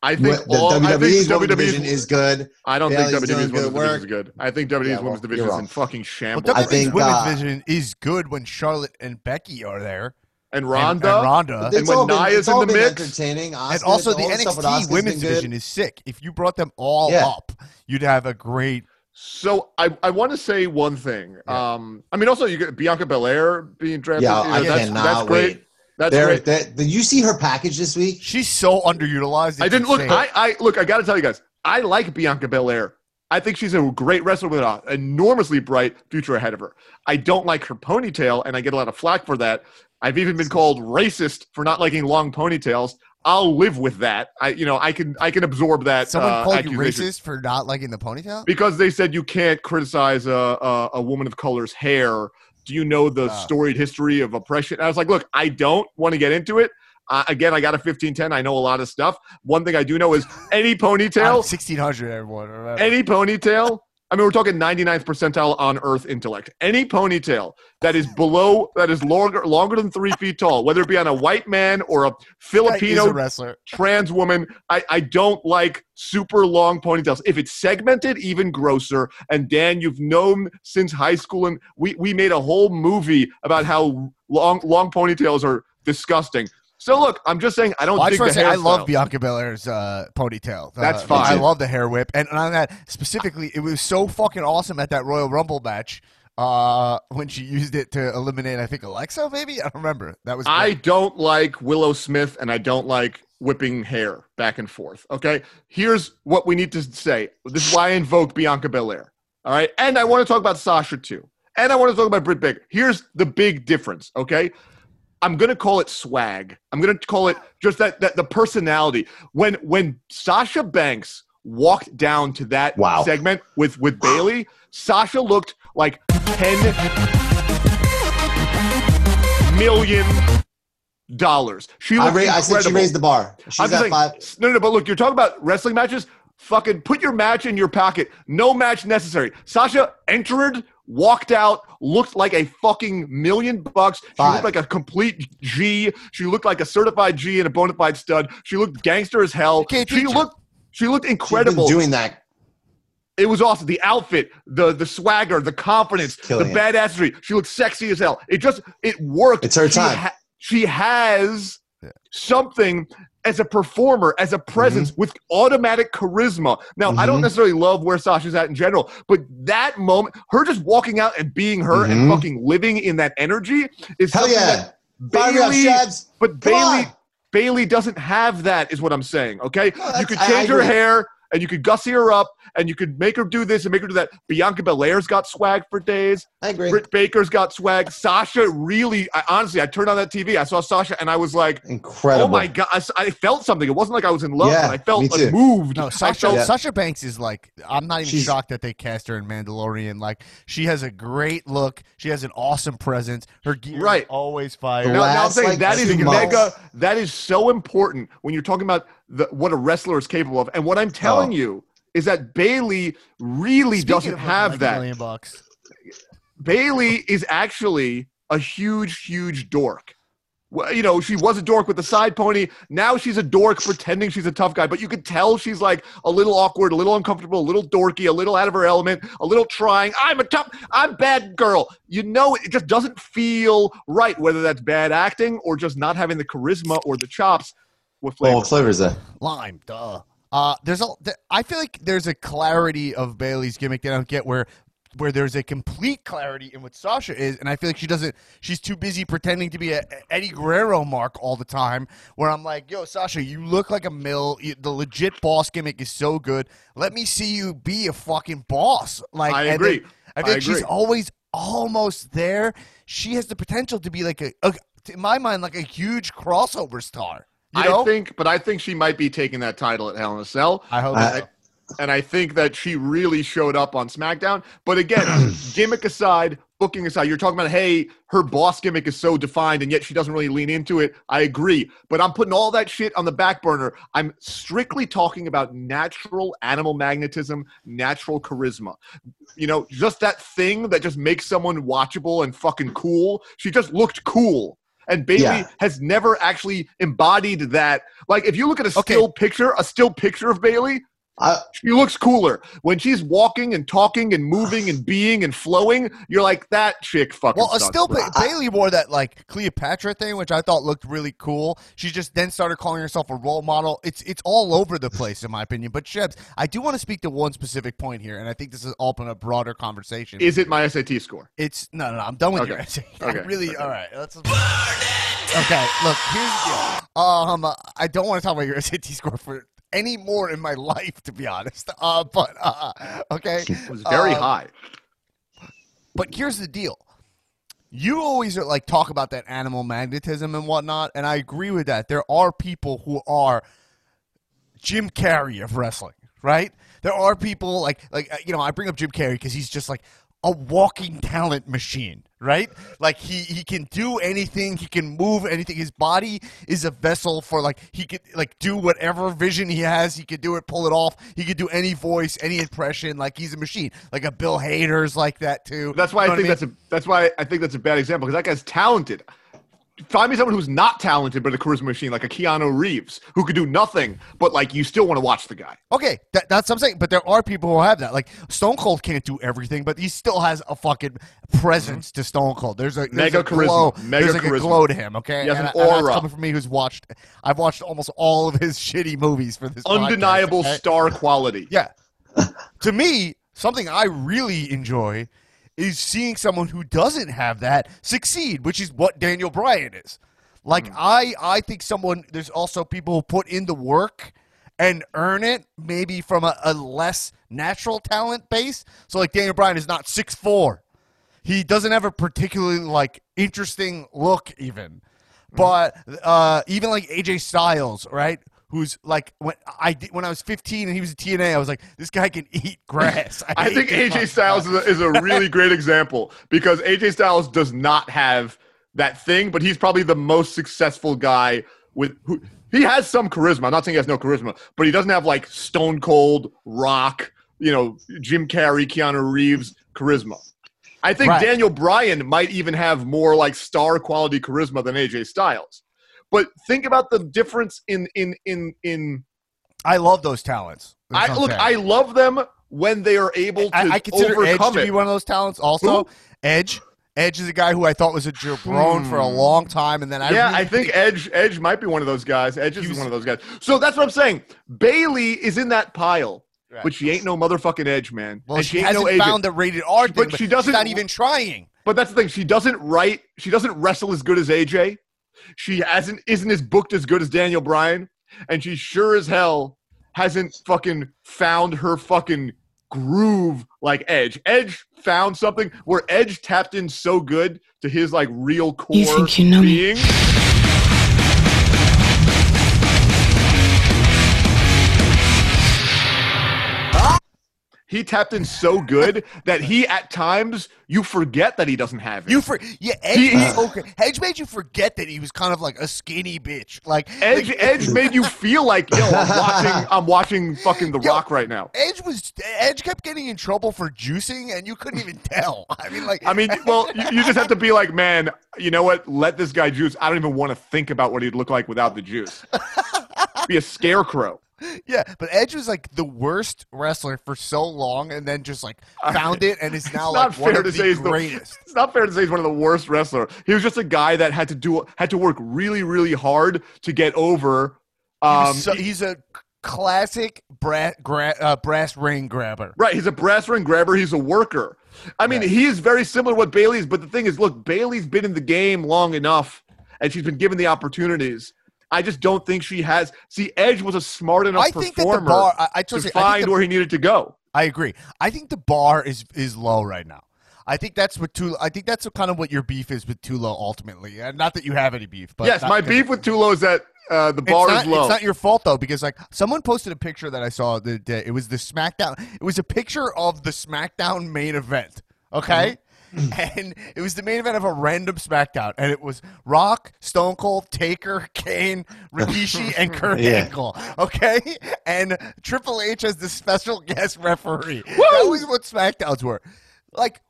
I think the all, I think WWE's women division is good. I don't Bayley's think WWE's doing women's good division is good. I think WWE's Yeah, well, women's division is in wrong. fucking Well, shambles. I WWE's think, women's uh, division is good when Charlotte and Becky are there. And And- Ronda, and, Ronda. And It's when all been, Nia's it's in all the been mix- entertaining. and also the stuff NXT Asuka's women's good. division is sick. If you brought them all Yeah. up, you'd have a great. So I, I want to say one thing. Yeah. Um, I mean, also you get Bianca Belair being drafted. Yeah, you know, I that's, cannot that's great. wait. That's There, great. that- did you see her package this week? She's so underutilized. I didn't look. I, I look. I got to tell you guys. I like Bianca Belair. I think she's a great wrestler with an enormously bright future ahead of her. I don't like her ponytail, and I get a lot of flack for that. I've even been called racist for not liking long ponytails. I'll live with that. I, you know, I can I can absorb that. Someone uh, called you racist for not liking the ponytail. because they said you can't criticize a, a, a woman of color's hair. Do you know the Ah. storied history of oppression? And I was like, look, I don't want to get into it. Uh, again, I got a 1510. I know a lot of stuff. One thing I do know is any ponytail, Sixteen hundred, everyone. Remember. any ponytail. I mean, we're talking 99th percentile on earth intellect. Any ponytail that is below, that is longer, longer than three feet tall, whether it be on a white man or a Filipino a wrestler. trans woman. I, I don't like super long ponytails. If it's segmented, even grosser. And Dan, you've known since high school, and we, we made a whole movie about how long long ponytails are disgusting. So look, I'm just saying I don't Well, I just say I love. Bianca Belair's uh, ponytail. That's Uh, fine. I love the hair whip, and on that specifically, it was so fucking awesome at that Royal Rumble match uh, when she used it to eliminate, I think Alexa, maybe I don't remember. That was I don't like Willow Smith, and I don't like whipping hair back and forth. Okay, here's what we need to say. This is why I invoke Bianca Belair. All right, and I want to talk about Sasha too, and I want to talk about Britt Baker. Here's the big difference. Okay, I'm gonna call it swag. I'm gonna call it just that that the personality. When when Sasha Banks walked down to that Wow. segment with with Bayley, Sasha looked like ten million dollars. She I, ra- I said she raised the bar. She's I'm at five. no, no, no, but look, you're talking about wrestling matches. Fucking put your match in your pocket. No match necessary. Sasha entered, walked out, looked like a fucking million bucks. She Five. looked like a complete G. She looked like a certified G and a bona fide stud. She looked gangster as hell. can't She looked. She looked She's been incredible. doing that. It was awesome. The outfit, the the swagger, the confidence, the Killing it. badassery. She looked sexy as hell. It just it worked. It's her She time. she has Yeah. something as a performer, as a presence with automatic charisma. Now, I don't Mhm. necessarily love where Sasha's at in general, but that moment, her just walking out and being her and Mhm. fucking living in that energy is Hell something yeah. that Fire me up, Bayley, but Come Bayley, on. Bayley doesn't have that, is what I'm saying. Okay, No, you could change her hair and you could gussy her up and you could make her do this and make her do that. Bianca Belair's got swag for days. I agree. Britt Baker's got swag. Sasha really, I, honestly, I turned on that TV. I saw Sasha and I was like, Incredible. oh my god, I felt something. It wasn't like I was in love, Yeah, but I felt me like, too. moved. No, Sasha, felt- Yeah. Sasha Banks is like I'm not even She's- shocked that they cast her in Mandalorian. Like she has a great look. She has an awesome presence. Her gear is Right. always fire. Now, now I'm saying like, that is mega. months. That is so important when you're talking about the, what a wrestler is capable of. And what I'm telling Oh. you is that Bayley really Speaking doesn't have like that. million bucks. Bayley is actually a huge, huge dork. Well, you know, she was a dork with the side pony. Now she's a dork pretending she's a tough guy, but you could tell she's like a little awkward, a little uncomfortable, a little dorky, a little out of her element, a little trying. I'm a tough, I'm bad girl. You know, it just doesn't feel right, whether that's bad acting or just not having the charisma or the chops with flavor. Oh, what flavor is that? Lime, duh. Uh, there's a. th- I feel like there's a clarity of Bayley's gimmick that I don't get where, where there's a complete clarity in what Sasha is, and I feel like she doesn't. She's too busy pretending to be a, a Eddie Guerrero mark all the time. Where I'm like, yo, Sasha, you look like a mill. You, the legit boss gimmick is so good. Let me see you be a fucking boss. Like I agree. then- I feel I like she's agree. always almost there. She has the potential to be like a, a in my mind, like a huge crossover star. You know? I think, but I think she might be taking that title at Hell in a Cell. I hope I- so. and I think that she really showed up on SmackDown. But again, gimmick aside, booking aside, you're talking about, hey, her boss gimmick is so defined, and yet she doesn't really lean into it. I agree, but I'm putting all that shit on the back burner. I'm strictly talking about natural animal magnetism, natural charisma. You know, just that thing that just makes someone watchable and fucking cool. She just looked cool. And Bayley Yeah. has never actually embodied that. Like, if you look at a Okay. still picture, a still picture of Bayley, I, she looks cooler when she's walking and talking and moving and being and flowing. You're like that chick fucking. Well, uh, sucks, still, ba- Bayley wore that like Cleopatra thing, which I thought looked really cool. She just then started calling herself a role model. It's it's all over the place, in my opinion. But Shebs, I do want to speak to one specific point here, and I think this is open a broader conversation. Is it my SAT score? It's no, no, no. I'm done with Okay. your essay. Okay. I really. All right. Let's. Okay. Look. Here's the deal. Um, I don't want to talk about your SAT score for any more in my life, to be honest. Uh, but uh, okay. It was very Um, high. But here's the deal. You always are, like talk about that animal magnetism and whatnot, and I agree with that. There are people who are Jim Carrey of wrestling, right? There are people like like uh, you know I bring up Jim Carrey because he's just like a walking talent machine, right? Like he he can do anything, he can move anything. His body is a vessel for like he could like do whatever vision he has. He could do it, pull it off. He could do any voice, any impression. Like he's a machine. Like a Bill Hader's like that too. That's why You know I think mean? that's a that's why I think that's a bad example because that guy's talented. Find me someone who's not talented but a charisma machine like a Keanu Reeves who could do nothing but like you still want to watch the guy. Okay, that, that's what I'm saying. But there are people who have that. Like Stone Cold can't do everything, but he still has a fucking presence mm-hmm. to Stone Cold. There's a there's Mega a glow. charisma. Mega there's like a charisma. glow to him. Okay, He has and, an and that's coming from me, who's watched. I've watched almost all of his shitty movies for this. podcast, Undeniable okay? star quality. Yeah. to me, something I really enjoy is seeing someone who doesn't have that succeed, which is what Daniel Bryan is. Like Hmm. I I think someone there's also people who put in the work and earn it maybe from a, a less natural talent base. So like Daniel Bryan is not six four. He doesn't have a particularly like interesting look even. Hmm. But uh, even like AJ Styles, right? Who's like when I did, when I was 15 and he was a TNA, I was like, this guy can eat grass. I hate think AJ Styles is a, is a really great example because AJ Styles does not have that thing, but he's probably the most successful guy with who he has some charisma. I'm not saying he has no charisma, but he doesn't have like Stone Cold, Rock, you know, Jim Carrey, Keanu Reeves charisma. I think Right. Daniel Bryan might even have more like star quality charisma than AJ Styles. But think about the difference in in in in I love those talents. That's I look. I love them when they are able to I, I consider Edge overcome to be one of those talents. Also, Who? Edge. Edge is a guy who I thought was a jabron for a Hmm. long time, and then I yeah, really I think Edge Edge might be one of those guys. Edge is was- one of those guys. So that's what I'm saying. Bayley is in that pile, Right. but she ain't no motherfucking Edge, man. well, and she, ain't hasn't no found the rated R But thing, she doesn't- not even trying. But that's the thing. She doesn't write. She doesn't wrestle as good as AJ. She hasn't isn't as booked as good as Daniel Bryan, and she sure as hell hasn't fucking found her fucking groove like Edge. Edge found something where Edge tapped in so good to his like real core You think you know me? He tapped in so good that he at times you forget that he doesn't have it. You for yeah, Edge He- made, okay, Edge made you forget that he was kind of like a skinny bitch. Like Edge like, Edge made you feel like yo, I'm watching I'm watching fucking The Yo. Rock right now. Edge was Edge kept getting in trouble for juicing, and you couldn't even tell. I mean, like I mean, well, you, you just have to be like, man, you know what? Let this guy juice. I don't even want to think about what he'd look like without the juice. be a scarecrow. Yeah, but Edge was like the worst wrestler for so long, and then just like found it, and is now It's like not one fair of to the greatest. the. It's not fair to say he's one of the worst wrestler. He was just a guy that had to do had to work really, really hard to get over. He Um, so- he's a classic brass, gra- uh, brass ring grabber. Right, he's a brass ring grabber. He's a worker. I mean, Right. he is very similar to what Bayley's. But the thing is, look, Bayley's been in the game long enough, and she's been given the opportunities. I just don't think she has. See, Edge was a smart enough I think that the performer bar. I, I, to I, find think the, where he needed to go. I agree. I think the bar is is low right now. I think that's what Tulo. I think that's kind of what your beef is with Tulo ultimately. And not that you have any beef, but yes, my beef with Tulo is that uh, the bar not, is low. It's not your fault though, because like someone posted a picture that I saw the day. It was the SmackDown. It was a picture of the SmackDown main event. Okay. Mm-hmm. And it was the main event of a random SmackDown, and it was Rock, Stone Cold, Taker, Kane, Rikishi, and Kurt Yeah. Angle. Okay, and Triple H as the special guest referee. That was what SmackDowns were. Like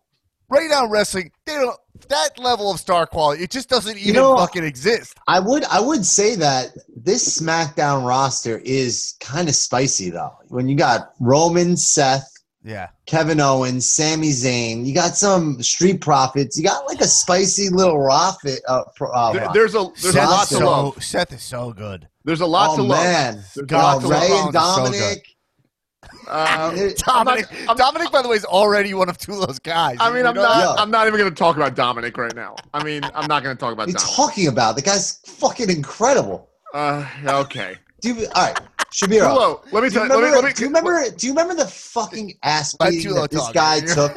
right now, wrestling, they don't that level of star quality. It just doesn't even know, fucking exist. I would I would say that this SmackDown roster is kind of spicy though. When you got Roman, Seth, Yeah. Kevin Owens, Sami Zayn, you got some Street Profits, you got like a spicy little Rocket. Uh, pro- uh, There- there's a there's a Seth lot is to so, love. Seth is so good. There's a lot oh to love. man, There's God, lot to Ray love. And Dominic. Uh, It- I'm not- Dominic, I'm- Dominic, by the way, is already one of Tulo's guys. I mean, You I'm not. that? Yeah. I'm not even going to talk about Dominic right now. I mean, I'm not going to talk about What are you Dominic. talking about? The guy's fucking incredible. Uh, okay. Do you, all right, Shapiro. Tulo, let me Do you, tell. Let me. Let me. do you remember? Do you remember the fucking ass beating that this guy took?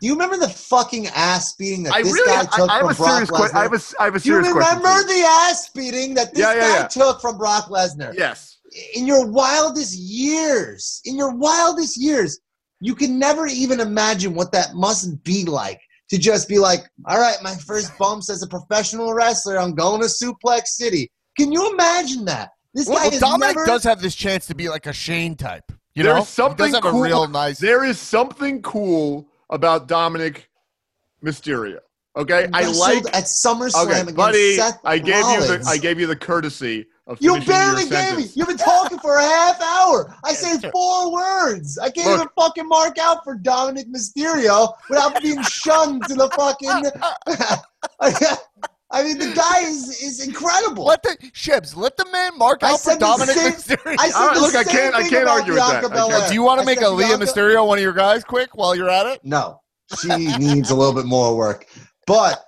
Do you remember the fucking ass beating that I this really. guy I, took I from Brock serious question. I have a. Lesnar? I have a Do you serious question. remember for the ass beating that this Yeah, yeah, guy yeah. took from Brock Lesnar? Yes. In your wildest years, in your wildest years, you can never even imagine what that must be like to just be like, all right, my first bumps as a professional wrestler, I'm going to Suplex City. Can you imagine that? This Well, guy well, Dominic never, does have this chance to be like a Shane type. You There's know, something he does have cool- a real nice. There is something cool about Dominic Mysterio. Okay, I wrestled like. at SummerSlam Okay, against buddy, Seth I gave you the. I gave you the courtesy of. You barely your gave me. You've been talking for a half hour. I say four words. I can't Look. even fucking mark out for Dominic Mysterio without being shunned to the fucking. I mean, the guy is is incredible. let the Shibs, let the man mark I out for said the Dominic same- Mysterio. I said All right, the look, I same can't- I thing can't about argue with that. Bianca Belair. Do you want I to make said a Leah Bianca- Mysterio one of your guys quick while you're at it? No, she needs a little bit more work. But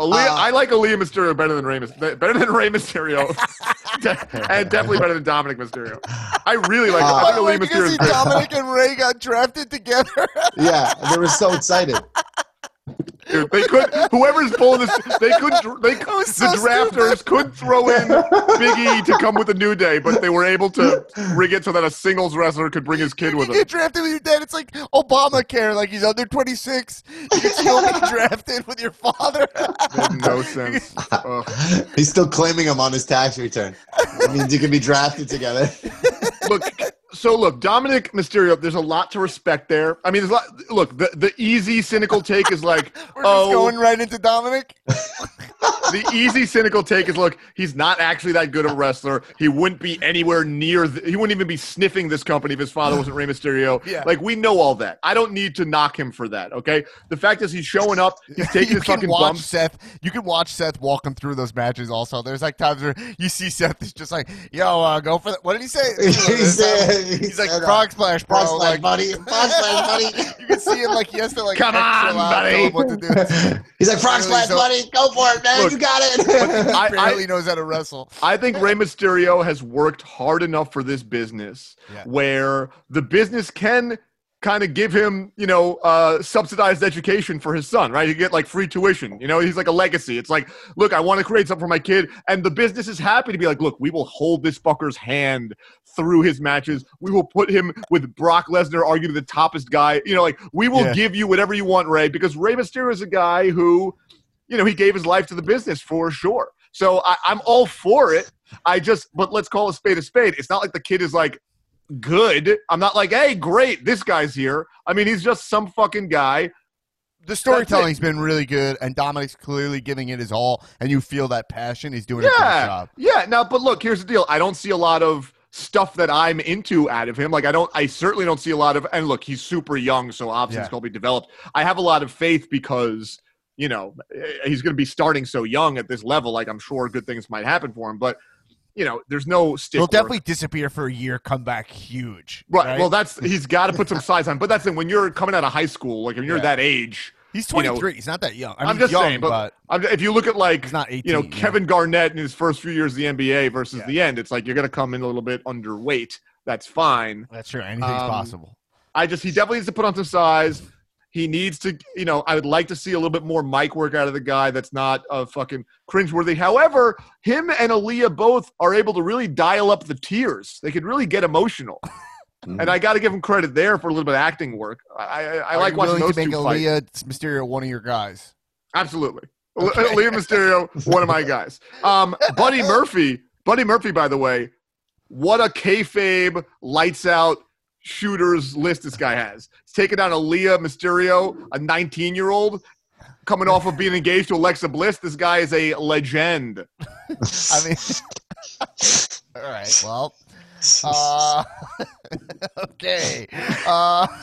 Aalyah, Uh, I like Aalyah Mysterio better than Rey Mysterio, better than Rey Mysterio, and definitely better than Dominic Mysterio. I really like. Uh, I think Aalyah Mysterio is. Dominic and Rey got drafted together. yeah, they were so excited. Dude, they could. Whoever's pulling this, they could. They could. so the drafters could throw in Big E to come with a new day, but they were able to rig it so that a singles wrestler could bring his kid you with can him. get drafted with your dad. It's like Obamacare. Like he's under 26. You can still get drafted with your father. No sense. Ugh. He's still claiming him on his tax return. It means you can be drafted together. look so look dominic mysterio there's a lot to respect there i mean there's a lot look the, the easy cynical take is like We're just oh going right into Dominic. the easy cynical take is look he's not actually that good of a wrestler he wouldn't be anywhere near the, he wouldn't even be sniffing this company if his father wasn't Rey Mysterio Yeah. like we know all that i don't need to knock him for that okay the fact is he's showing up he's taking you his can fucking watch bumps Seth. You can watch Seth walking through those matches. Also, there's like times where you see Seth is just like, "Yo, uh, go for that." What did he say? He said- he He's like said, uh, frog splash, bro. Frog splash, like, buddy. Frog splash, buddy. you can see him like he has to like Come on, buddy. what to do. He's like, frog Really splash, so- buddy. Go for it, man. Look, you got it. I- barely knows how to wrestle. I think Rey Mysterio has worked hard enough for this business Yeah. where the business can kind of give him, you know, uh, subsidized education for his son, right? You get like free tuition. You know, he's like a legacy. It's like, look, I want to create something for my kid. And the business is happy to be like, look, we will hold this fucker's hand through his matches. We will put him with Brock Lesnar, arguably the toppest guy. You know, like we will Yeah. give you whatever you want, Rey, because Rey Mysterio is a guy who, you know, he gave his life to the business for sure. So I, I'm all for it. I just, but let's call a spade a spade. It's not like the kid is like good. I'm not like, hey, great, this guy's here. I mean, he's just some fucking guy. The storytelling's been really good, and Dominic's clearly giving it his all, and you feel that passion. He's doing a good Yeah, job. yeah. Now, but look, here's the deal. I don't see a lot of stuff that I'm into out of him. Like I don't, I certainly don't see a lot of. And look, he's super young, so obviously Yeah. going to be developed. I have a lot of faith because you know eh, he's going to be starting so young at this level. Like I'm sure good things might happen for him, but you know, there's no stick. He'll definitely disappear for a year, come back huge. Right. Well, that's he's got to put some size on. But that's when you're coming out of high school, like when you're Yeah. that age. he's you know, 23. he's not that young. I mean, I'm just young, saying, but, I'm, if you look at like he's not 18. you know yeah. Kevin Garnett in his first few years of the NBA versus Yeah. the end, it's like you're going to come in a little bit underweight. That's fine. That's true. Anything's Um, possible. I just he definitely needs to put on some size. He needs to, you know, I would like to see a little bit more mic work out of the guy that's not uh, fucking cringeworthy. However, him and Aalyah both are able to really dial up the tears. They could really get emotional. And I got to give him credit there for a little bit of acting work. I, I, I like watching those to make two fight. Aalyah Mysterio one of your guys. Absolutely. Liam Mysterio, one of my guys. Um, Buddy Murphy. Buddy Murphy, by the way, what a kayfabe, lights out shooters list this guy has. He's taking down Aalyah Mysterio, a 19 year old, coming off of being engaged to Alexa Bliss. This guy is a legend. I mean, all right. Well, uh, okay. Uh,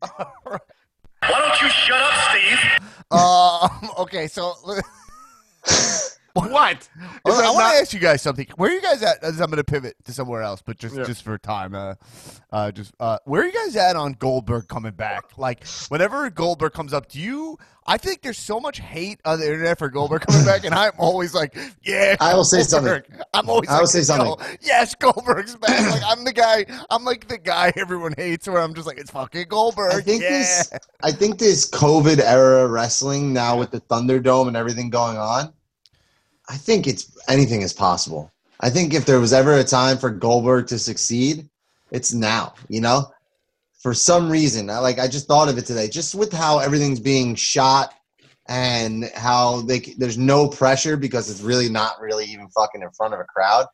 Why don't you shut up, Steve? um, okay. So What? Is I that want not- to ask you guys something. Where are you guys at? As I'm going to pivot to somewhere else, but just Yeah. just for time. Uh, uh, just uh, where are you guys at on Goldberg coming back? Like, whenever Goldberg comes up, do you? I think there's so much hate on the internet for Goldberg coming back, and I'm always like, yeah. I will say something. I'm always. I will like, say something. Yes, Goldberg's back. like I'm the guy. I'm like the guy everyone hates. Where I'm just like, it's fucking Goldberg. I think yeah. this I think this COVID era wrestling now with the Thunderdome and everything going on, I think it's anything is possible. I think if there was ever a time for Goldberg to succeed, it's now, you know? For some reason, I like I just thought of it today, just with how everything's being shot and how they there's no pressure because it's really not really even fucking in front of a crowd.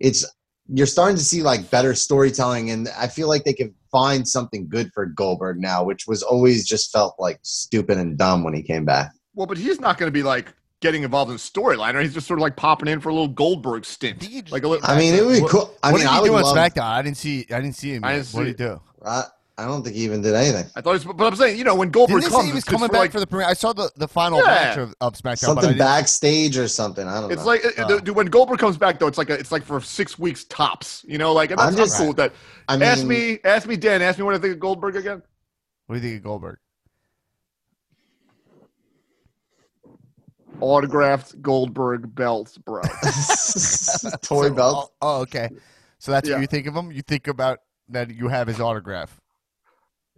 It's you're starting to see like better storytelling and i feel like they can find something good for goldberg now which was always just felt like stupid and dumb when he came back Well, but he's not going to be like getting involved in the storyline, or he's just sort of like popping in for a little Goldberg stint. just- Like a little, i mean it would be What- cool i what mean did he i do on love SmackDown? I didn't see. I didn't see him. I didn't What did see he do? I, I don't think he even did anything I thought, he was, but I'm saying, you know, when Goldberg Didn't comes, he was it's coming for, back like, for the premiere? I saw the, the final Yeah. match of, of SmackDown. but I something backstage or something i don't know It's know like uh, dude, when Goldberg comes back though, it's like a, it's like for six weeks tops. You know, like and that's I'm I'm just- cool with that. i mean ask me, ask me, Dan. Ask me what I think of Goldberg again. What do you think of Goldberg? Autographed Goldberg belts, bro. toy So- belt Oh, oh, okay. So that's Yeah. what you think of him. You think about that you have his autograph.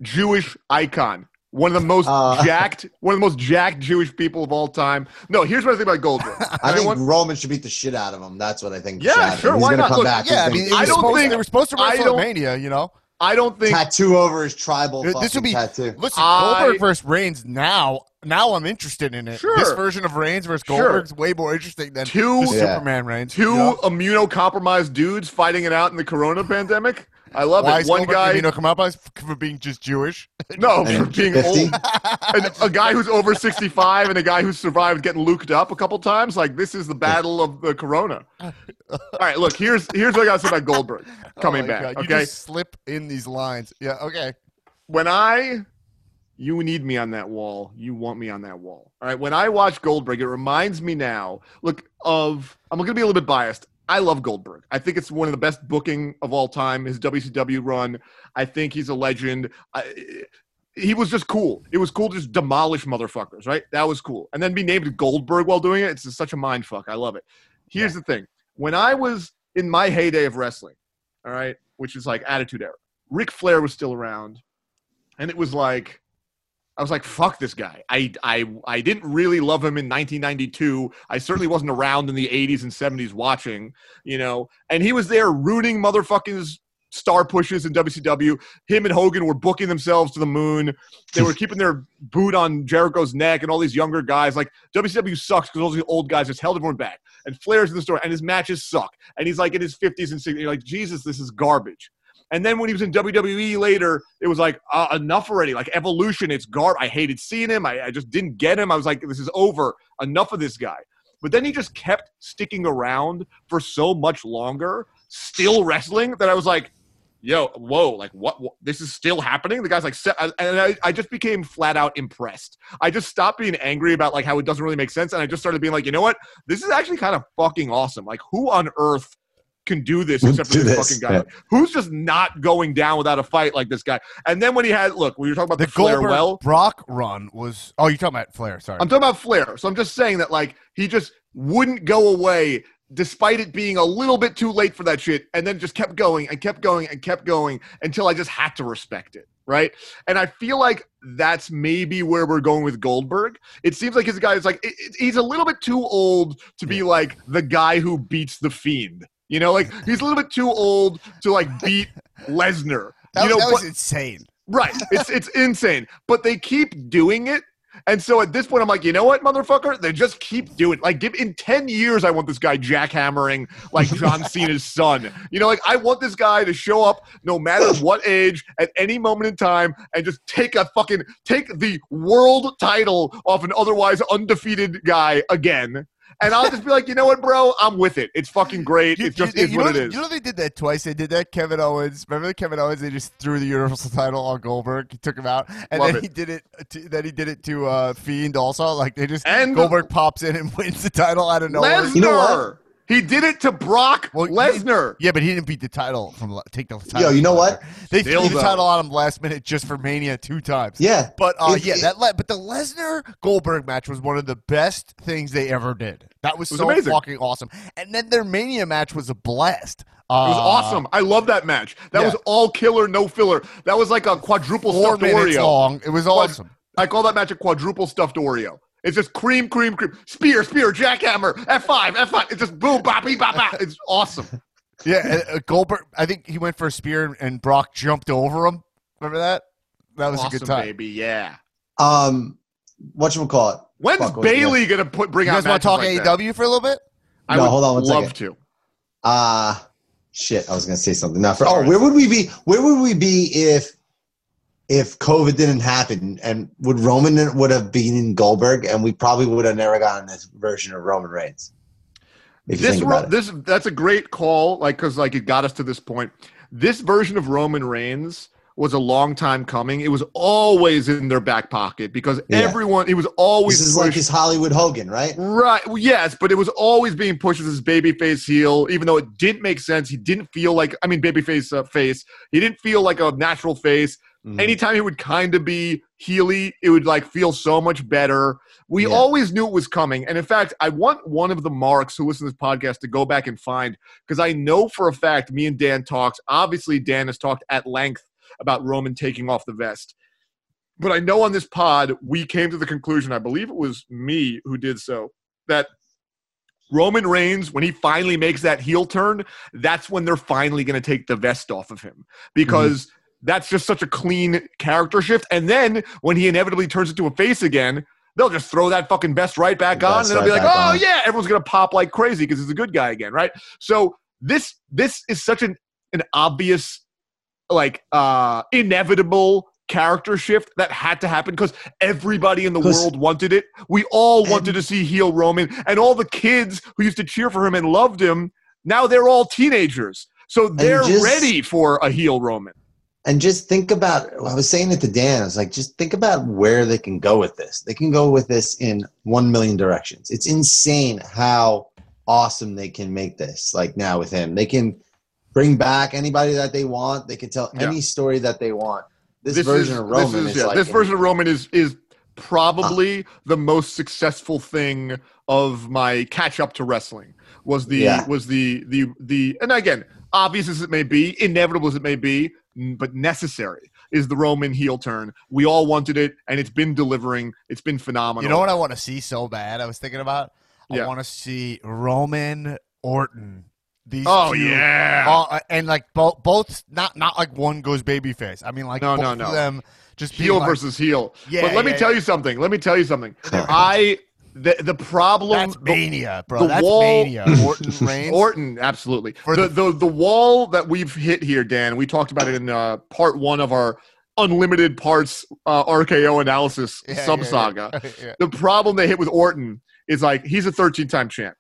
Jewish icon. One of the most Uh, jacked, one of the most jacked Jewish people of all time. No, here's what I think about Goldberg. i think want- roman should beat the shit out of him that's what i think Yeah, should sure, He's why not? come Look, back Yeah, I mean, I don't think- they were supposed to I wrestle don't- Mania. You know, I don't think tattoo over his tribal This would be- tattoo listen, I- Goldberg versus Reigns. Now, now I'm interested in it. Sure. This version of Reigns versus Sure. Goldberg's way more interesting than Two- the Yeah. Superman Reigns. two you know? immunocompromised dudes fighting it out in the Corona pandemic. I love Why it. is One Goldberg guy, immunocompromised for being just Jewish? no, for being 50? old. and a guy who's over 65 and a guy who's survived getting looped up a couple times. Like this is the battle of the corona. All right, look, here's here's what I gotta say about Goldberg oh coming Oh back. God, You Okay. just slip in these lines. Yeah. Okay. When I you need me on that wall, you want me on that wall. All right. When I watch Goldberg, it reminds me now, look, of I'm gonna be a little bit biased. I love Goldberg. I think it's one of the best booking of all time. His WCW run. I think he's a legend. I, he was just cool. It was cool to just demolish motherfuckers, right? That was cool. And then be named Goldberg while doing it, it's just such a mind fuck. I love it. Here's the thing. When I was in my heyday of wrestling, all right, which is like Attitude Era, Ric Flair was still around. And it was like, I was like, fuck this guy. I, I, I didn't really love him in 1992. I certainly wasn't around in the 80s and 70s watching, you know, and he was there rooting motherfucking star pushes in WCW. Him and Hogan were booking themselves to the moon. They were keeping their boot on Jericho's neck and all these younger guys. Like WCW sucks because all these old guys just held everyone back. And Flair's in the story, and his matches suck. And he's like in his 50s and 60s. You're like, Jesus, this is garbage. And then when he was in WWE later, it was like uh, enough already. Like Evolution, it's gar. I hated seeing him. I, I just didn't get him. I was like, this is over. Enough of this guy. But then he just kept sticking around for so much longer, still wrestling that I was like, yo, whoa, like what? what this is still happening. The guy's like, and I, I just became flat out impressed. I just stopped being angry about like how it doesn't really make sense, and I just started being like, you know what? This is actually kind of fucking awesome. Like, who on earth? Can do this except for Do this, this, fucking guy. yeah. Who's just not going down without a fight like this guy? And then when he had look, we were talking about The the, Flair Goldberg well. Brock run was. Oh, you're talking about Flair. Sorry. I'm talking about Flair. So I'm just saying that like he just wouldn't go away despite it being a little bit too late for that shit, and then just kept going and kept going and kept going until I just had to respect it. Right. And I feel like that's maybe where we're going with Goldberg. It seems like his guy is like, it- it- he's a little bit too old to be like the guy who beats the fiend. You know, like he's a little bit too old to like beat Lesnar. That, you know, that but- was insane. Right. It's it's insane. But they keep doing it. And so at this point, I'm like, you know what, motherfucker? They just keep doing. Like, give in ten years, I want this guy jackhammering like John Cena's son. You know, like I want this guy to show up no matter what age, at any moment in time, and just take a fucking take the world title off an otherwise undefeated guy again. And I'll just be like, you know what, bro? I'm with it. It's fucking great. It just is you what know, it is. You know they did that twice. They did that Kevin Owens. Remember Kevin Owens? They just threw the Universal title on Goldberg. He took him out, and Love then it. he did it. To, then he did it to uh, Fiend also. Like they just And- Goldberg pops in and wins the title out of nowhere. Lesnar. You know what? He did it to Brock Well, Lesnar. Yeah, but he didn't beat the title from take the title. Yo, you know what? They Still threw the title on him last minute just for Mania two times. Yeah. But uh, If- yeah, if- that le- but the Lesnar Goldberg match was one of the best things they ever did. That was, was so amazing. fucking awesome. And then their Mania match was a blast. Uh, It was awesome. I love that match. That yeah. was all killer, no filler. That was like a quadruple Four stuffed Oreo. long. It was awesome. I call that match a quadruple stuffed Oreo. It's just cream, cream, cream, spear, spear, jackhammer, F5, F5. It's just boom, bop, beep, bop, bop. It's awesome. Yeah, uh, Goldberg. I think he went for a spear and Brock jumped over him. Remember that? That was awesome, a good time. baby. Yeah. Um, what you call it? When's Fuck, Bayley gonna put bring You out guys want to talk like that? AEW for a little bit? I No, would hold on one love second. to. Uh shit. I was gonna say something. Now, for, oh, where would we be? Where would we be if if COVID didn't happen? And would Roman would have beaten Goldberg, and we probably would have never gotten this version of Roman Reigns. This, ro- this that's a great call, like because like it got us to this point. This version of Roman Reigns was a long time coming. It was always in their back pocket because Yeah. everyone. It was always This is like his Hollywood Hogan, right? Right. well, Yes, but it was always being pushed as his babyface heel, even though it didn't make sense. He didn't feel like, I mean, babyface uh, face. He didn't feel like a natural face. Mhm. Anytime he would kind of be Healy, it would like feel so much better. We Yeah. always knew it was coming. And in fact, I want one of the marks who listen to this podcast to go back and find, because I know for a fact me and Dan talks. Obviously, Dan has talked at length about Roman taking off the vest. But I know on this pod, we came to the conclusion, I believe it was me who did so, that Roman Reigns, when he finally makes that heel turn, that's when they're finally going to take the vest off of him because that's just such a clean character shift. And then when he inevitably turns into a face again, they'll just throw that fucking vest right back on, and they'll be like, "Oh on. yeah, everyone's going to pop like crazy because he's a good guy again, right?" So this this is such an an obvious, like, uh inevitable character shift that had to happen because everybody in the world wanted it. We all wanted to see heel Roman, and all the kids who used to cheer for him and loved him now they're all teenagers, so they're just- ready for a heel Roman. And just think about, I was saying it to Dan, I was like, just think about where they can go with this. They can go with this in 1 million directions. It's insane how awesome they can make this, like now with him. They can bring back anybody that they want, they can tell Yeah. any story that they want. This, This version is, of Roman this is, is, yeah, like this version of Roman is is probably Uh. the most successful thing of my catch up to wrestling was the Yeah. was the the the and again obvious as it may be inevitable as it may be but necessary is the Roman heel turn we all wanted it and it's been delivering it's been phenomenal You know what I want to see so bad? I was thinking about. I Yeah. want to see Roman Orton. These oh two, yeah uh, and like both, both not not like one goes babyface. I mean, like No, both no, of no. them just heel like, versus heel Yeah, but let me yeah, tell yeah. you something let me tell you something I the the problem That's mania, bro. the That's wall- mania. Orton Reigns. Orton, absolutely. For the, the- the the wall that we've hit here, Dan. We talked about it in uh, part one of our unlimited parts uh, RKO analysis Yeah, sub yeah, saga. yeah. Yeah. The problem they hit with Orton is like he's a 13 time champ.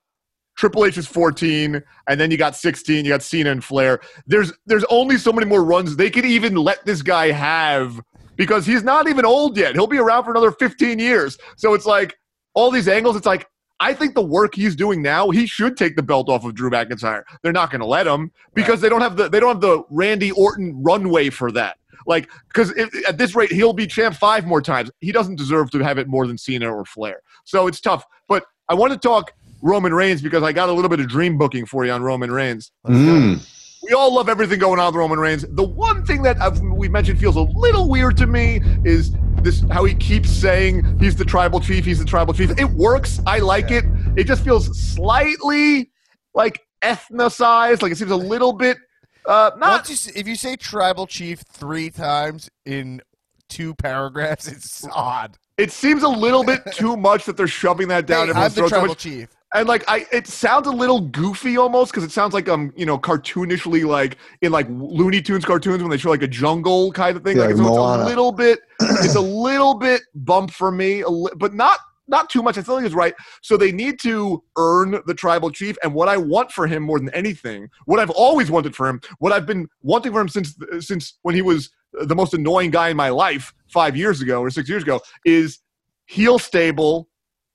Triple H is 14, and then you got 16. You got Cena and Flair. There's there's only so many more runs they could even let this guy have because he's not even old yet. He'll be around for another 15 years. So it's like all these angles. It's like I think the work he's doing now, he should take the belt off of Drew McIntyre. They're not going to let him because they don't have the they don't have the Randy Orton runway for that. Like because at this rate, he'll be champ five more times. He doesn't deserve to have it more than Cena or Flair. So it's tough. But I want to talk Roman Reigns because I got a little bit of dream booking for you on Roman Reigns. Mm. We all love everything going on with Roman Reigns. The one thing that I've, we mentioned feels a little weird to me is this how he keeps saying he's the tribal chief, he's the tribal chief. It works. I like it. It just feels slightly like ethnicized. Like it seems a little bit uh, not you, if you say tribal chief three times in two paragraphs, it's odd. It seems a little bit too much that they're shoving that down Hey, I'm the throat. so tribal much. chief. And like I, it sounds a little goofy almost because it sounds like um you know cartoonishly like in like Looney Tunes cartoons when they show like a jungle kind of thing. Yeah, like, like so it's a little bit, it's a little bit bump for me, a li- but not not too much. I still think it's right. So they need to earn the tribal chief. And what I want for him more than anything, what I've always wanted for him, what I've been wanting for him since since when he was the most annoying guy in my life five years ago or six years ago, is heel stable,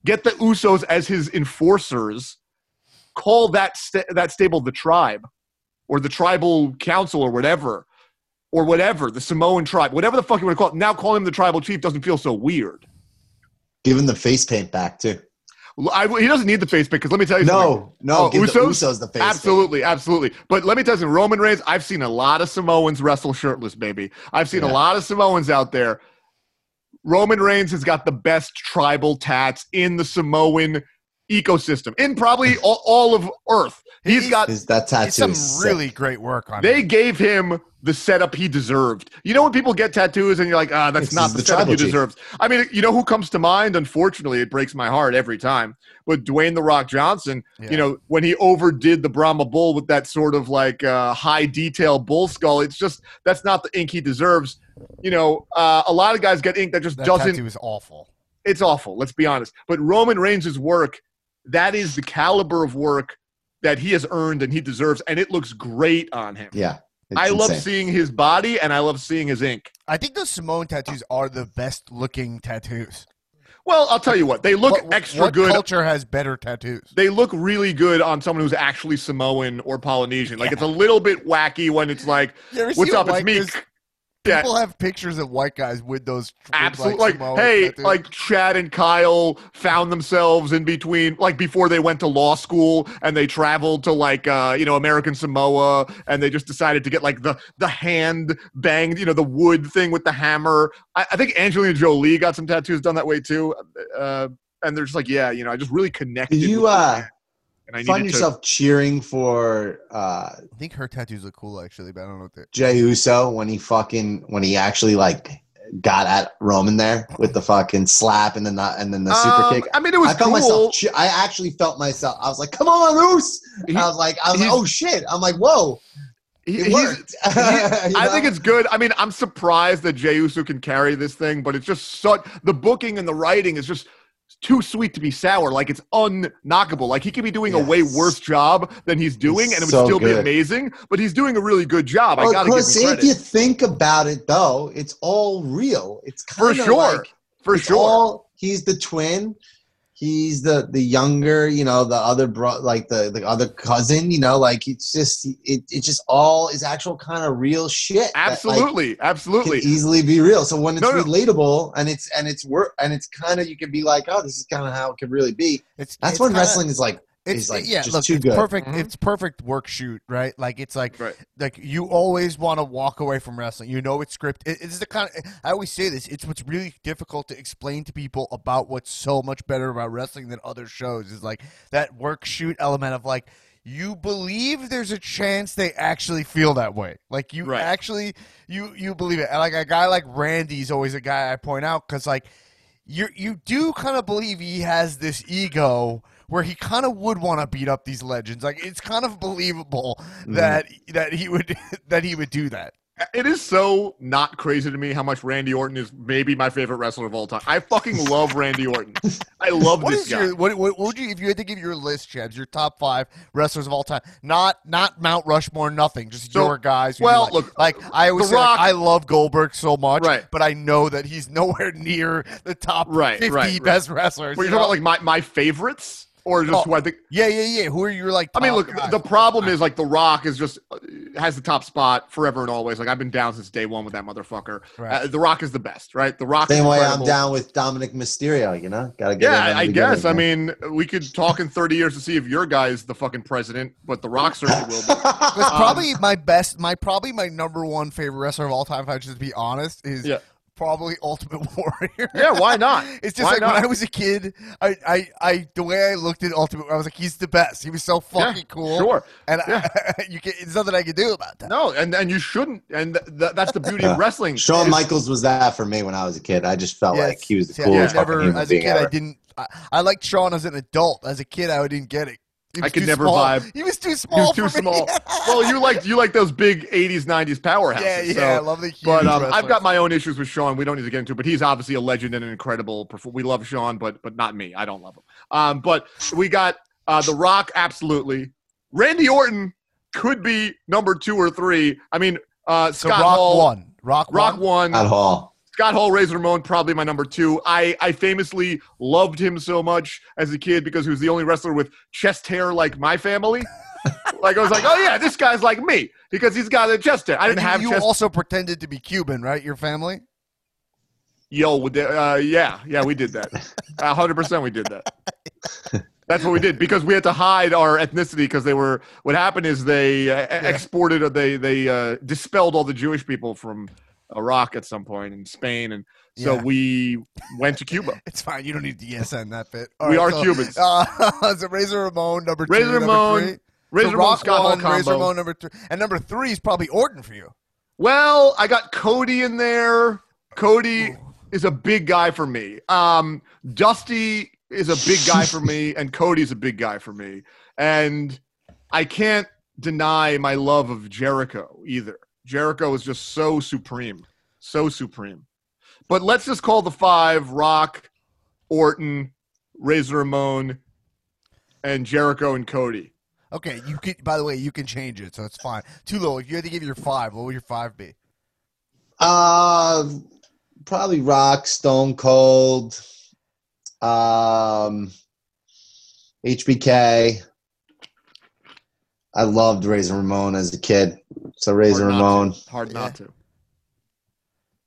get the Usos as his enforcers, call that sta- that stable the tribe, or the tribal council, or whatever, or whatever the Samoan tribe, whatever the fuck you want to call it. Now call him the tribal chief doesn't feel so weird. Give him the face paint back too. I, he doesn't need the face paint because let me tell you something. No, uh, no, Oh, Usos? the Usos the face paint. Absolutely, absolutely. But let me tell you something. Roman Reigns, I've seen a lot of Samoans wrestle shirtless, baby. I've seen a lot of Samoans out there. Roman Reigns has got the best tribal tats in the Samoan ecosystem, in probably all, all of Earth. He's He's- got Is that tattoo? Some is sick. really great work on they it. gave him the setup he deserved. You know when people get tattoos and you're like, ah, that's This not is the, the setup tribal you chief. deserved. I mean, you know who comes to mind? Unfortunately, it breaks my heart every time. But Dwayne the Rock Johnson, Yeah. you know, when he overdid the Brahma bull with that sort of like uh, high detail bull skull, it's just that's not the ink he deserves. You know, uh, a lot of guys get ink that just That doesn't tattoo is awful. it's awful. Let's be honest. But Roman Reigns' work, that is the caliber of work that he has earned and he deserves, and it looks great on him. Yeah. I love insane. seeing his body and I love seeing his ink. I think those Samoan tattoos are the best looking tattoos. Well, I'll tell you what, they look What- extra what good. culture has better tattoos? They look really good on someone who's actually Samoan or Polynesian. Like it's a little bit wacky when it's like, "What's up? It's me." White- Yeah, People have pictures of white guys with those. absolutely. Like, Samoan hey, tattoos. like Chad and Kyle found themselves in between, like before they went to law school and they traveled to like, uh, you know, American Samoa, and they just decided to get like the the hand banged, you know, the wood thing with the hammer. I, I think Angelina Jolie got some tattoos done that way too. Uh, and they're just like, yeah, you know, I just really connected. Did you with uh, it, and I find needed to- yourself cheering for uh, I think her tattoos look cool actually, but I don't know what they. Jey Uso when he fucking when he actually like got at Roman there with the fucking slap and then the and then the super Um, kick? I mean, it was I felt cool. myself. che- I actually felt myself. I was like, "Come on, Uso!" He- I was like, "I was like, oh shit!" I'm like, "Whoa, He- it he's- worked." You I think it's good. I mean, I'm surprised that Jey Uso can carry this thing, but it's just such the booking and the writing is just too sweet to be sour. Like it's unknockable. Like he could be doing a way worse job than he's doing, He's and it would so still be amazing. But he's doing a really good job. I Well, gotta give Chris, him if you think about it, though, it's all real. It's for kind of sure. like for sure. all- he's the twin. He's the the younger, you know, the other bro, like the the other cousin. You know, like it's just it it just all is actual kind of real shit. that, like, absolutely, can absolutely. easily be real. So when it's No, no. relatable and it's and it's work and it's kind of you can be like, oh, this is kind of how it could really be. It's That's it's when kinda- wrestling is like It's is like yeah, just look, too it's good. perfect. Mhm. It's perfect work shoot, right? Like it's like Right. like you always want to walk away from wrestling. You know it's scripted. It, it's the kind of I always say this. It's what's really difficult to explain to people about what's so much better about wrestling than other shows is like that work shoot element of like you believe there's a chance they actually feel that way. Like you Right. actually you you believe it. And like a guy like Randy's always a guy I point out because like you you do kind of believe he has this ego where he kind of would want to beat up these legends. Like it's kind of believable Mm-hmm. that that he would that he would do that. It is so not crazy to me how much Randy Orton is maybe my favorite wrestler of all time. I fucking love Randy Orton. I love What this is guy. your what, what would you if you had to give your list, Chebs, your top five wrestlers of all time? Not not Mount Rushmore, nothing. Just So, your guys. well, like. look, like I always The say, like, I love Goldberg so much, Right. But I know that he's nowhere near the top Right, fifty right, right. best wrestlers. But you're you talking about like my, my favorites? Or just Oh, who I think. Yeah, yeah, yeah. Who are you like? I mean, look, guys? the problem is like The Rock is just uh, has the top spot forever and always. Like I've been down since day one with that motherfucker. Right. Uh, the Rock is the best, right? The Rock. is Same way I'm down with Dominic Mysterio. You know, gotta get. Yeah, I guess. together, I mean, we could talk in 30 years to see if your guy is the fucking president, but The Rock certainly will be. It's Um, probably my best, my probably my number one favorite wrestler of all time. If I just be honest, is Yeah. Probably Ultimate Warrior. Yeah, why not? It's just Why like not? when I was a kid, I, I, I, the way I looked at Ultimate, I was like, he's the best. He was so fucking Yeah, cool. Sure. And Yeah. I, you can, there's nothing I can do about that. No, and and you shouldn't. And th- th- that's the beauty of wrestling. Shawn Michaels was that for me when I was a kid. I just felt Yes. like he was the See, I coolest never, fucking human as a being kid, I didn't. I, I liked Shawn as an adult. As a kid, I didn't get it. He I could never small. vibe. He was too small. He small. was too for me. small. well, you like you like those big 80s, 90s powerhouses. yeah, yeah. so- I love the huge But um, I've got my own issues with Shawn. We don't need to get into it, but he's obviously a legend and an incredible. perfor- We love Shawn, but but not me. I don't love him. Um, but we got uh, The Rock, absolutely. Randy Orton could be number two or three. I mean, uh, So Scott Rock Hall, one. Rock, Rock one. one. At Hall. Scott Hall, Razor Ramon, probably my number two. I, I famously loved him so much as a kid because he was the only wrestler with chest hair like my family. like I was like, oh yeah, this guy's like me because he's got a chest hair. I didn't you, have you chest. also pretended to be Cuban, right? Your family. Yo, uh, yeah, yeah, we did that. A hundred percent, we did that. That's what we did because we had to hide our ethnicity because they were. What happened is they uh, exported, or they they uh, dispelled all the Jewish people from Iraq at some point in Spain, and so Yeah. we went to Cuba. It's fine. You don't need to ESN that bit. We are Cubans. Uh, so Razor Ramon number two. Razor Ramon, three. Razor so Ramon, Scott one, Razor. Ramon number three, and number three is probably Orton for you. Well, I got Cody in there. Cody is a big guy for me. Um, Dusty is a big guy for me, and Cody's a big guy for me. And I can't deny my love of Jericho either. Jericho is just so supreme, so supreme. But let's just call the five Rock, Orton, Razor Ramon, and Jericho and Cody. Okay, you can. By the way, you can change it, so it's fine. Tulo. If you had to give your five, what would your five be? Uh, probably Rock, Stone Cold, um, HBK. I loved Razor Ramon as a kid, so Razor Hard not Ramon. to. Hard not to.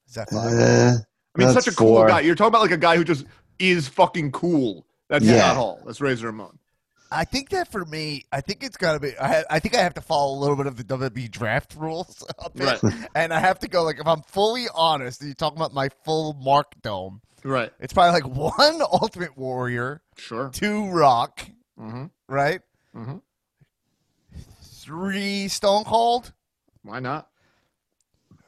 Is that five? Eh, I mean, such a cool four. guy. You're talking about like a guy who just is fucking cool. That's Yeah. Scott Hall. That's Razor Ramon. I think that for me, I think it's got to be. I, I think I have to follow a little bit of the WWE draft rules, a bit. Right. and I have to go like if I'm fully honest. and You're talking about my full Mark Dome. Right. It's probably like one Ultimate Warrior, Sure. two Rock, mm-hmm. right? mm-hmm. Three Stone Cold, Why not?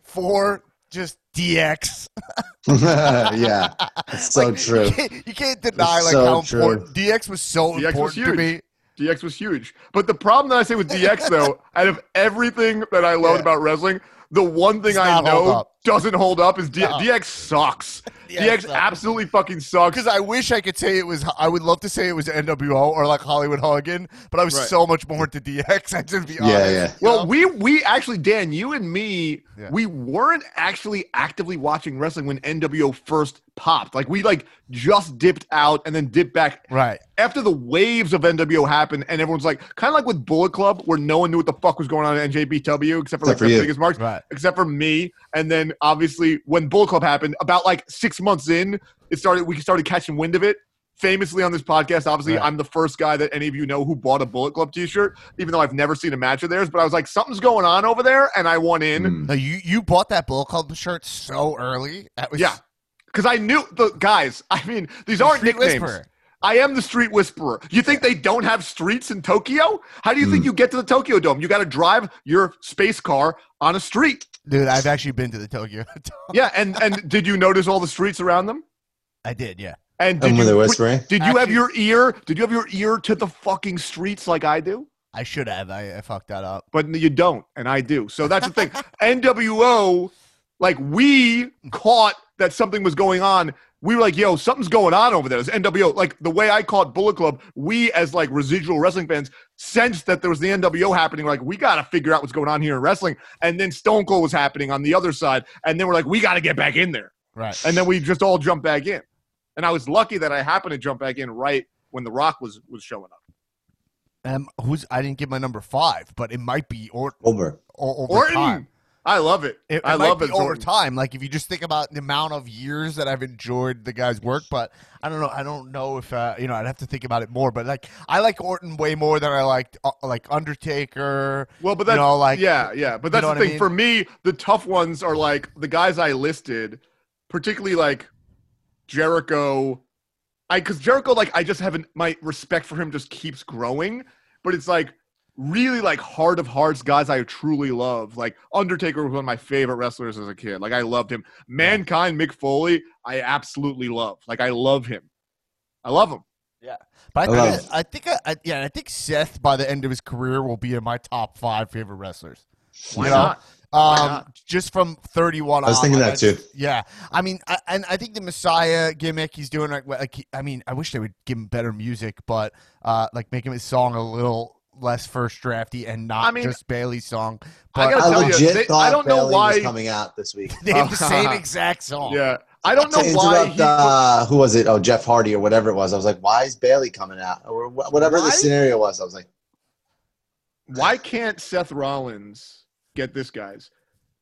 four just DX. yeah, it's so Like, true. You can't, you can't deny It's like so how true. important DX was so DX was important to huge. me. DX was huge. But the problem that I say with DX, though, out of everything that I loved Yeah. about wrestling, the one thing Does I not hold know doesn't hold up is D- No. DX sucks. DX DX sucks. absolutely fucking sucks. Because I wish I could say it was. I would love to say it was NWO or like Hollywood Hogan, but I was Right. so much more into DX. I just be Yeah, honest. yeah. you Well, know? we we actually Dan, you and me, Yeah. we weren't actually actively watching wrestling when NWO first popped. Like we like just dipped out and then dipped back right. after the waves of NWO happened, and everyone's like, kind of like with Bullet Club, where no one knew what the fuck was going on in NJPW except for like Except for the biggest marks, Right. except for me. And then obviously when Bullet Club happened, about like six months in, it started. We started catching wind of it. Famously on this podcast, obviously, Right. I'm the first guy that any of you know who bought a Bullet Club T-shirt, even though I've never seen a match of theirs. But I was like, something's going on over there, and I want in. Mm. No, you you bought that Bullet Club shirt so early. That was Yeah. Because I knew the guys. I mean, these aren't Street nicknames. Whisperer. I am the street whisperer. You think they don't have streets in Tokyo? How do you think you get to the Tokyo Dome? You got to drive your space car on a street. Dude. I've actually been to the Tokyo. Yeah, and and did you notice all the streets around them? I did. Yeah. And did And you when they're whispering. Did you have your ear? Did you have your ear to the fucking streets like I do? I should have. I, I fucked that up. But you don't, and I do. So that's the thing. NWO, like we caught that something was going on. We were like, yo, something's going on over there. It's NWO. Like the way I caught Bullet Club, we as like residual wrestling fans sensed that there was the NWO happening. Like, we gotta figure out what's going on here in wrestling. And then Stone Cold was happening on the other side. And then we're like, we gotta get back in there. Right. And then we just all jumped back in. And I was lucky that I happened to jump back in right when The Rock was was showing up. Um, who's I didn't get my number five, but it might be or, Over. or over Orton, time. I love it. It, I love it. over time. Like if you just think about the amount of years that I've enjoyed the guy's work, but I don't know. I don't know if uh, you know. I'd have to think about it more. But like, I like Orton way more than I liked uh, like Undertaker. Well, but you that's know, like yeah, yeah. But that's know the what I thing mean? for me. The tough ones are like the guys I listed, particularly like Jericho. I because Jericho, like I just haven't my respect for him just keeps growing. But it's like really like heart of hearts guys I truly love. Like Undertaker was one of my favorite wrestlers as a kid. Like I loved him. Mankind, Mick Foley, I absolutely love. Like I love him. I love him. Yeah, but I I think, love- I, think, I, I, yeah, I think Seth by the end of his career will be in my top five favorite wrestlers. Why You know? not? Um, not? just from 31 I was on, thinking like, that too. just- Yeah. I mean, I, and I think the Messiah gimmick he's doing, like, like he- I mean, I wish they would give him better music, but uh, like make him his song a little less first drafty and not I mean, just Bayley's song. I But gotta I tell you, they- thought I don't know why- was coming out this week. they have the same exact song. Yeah. I don't know why he uh, who was it? Oh, Jeff Hardy or whatever it was. I was like, why is Bailey coming out? Or wh- whatever Why? the scenario was. I was like, why can't Seth Rollins get this guys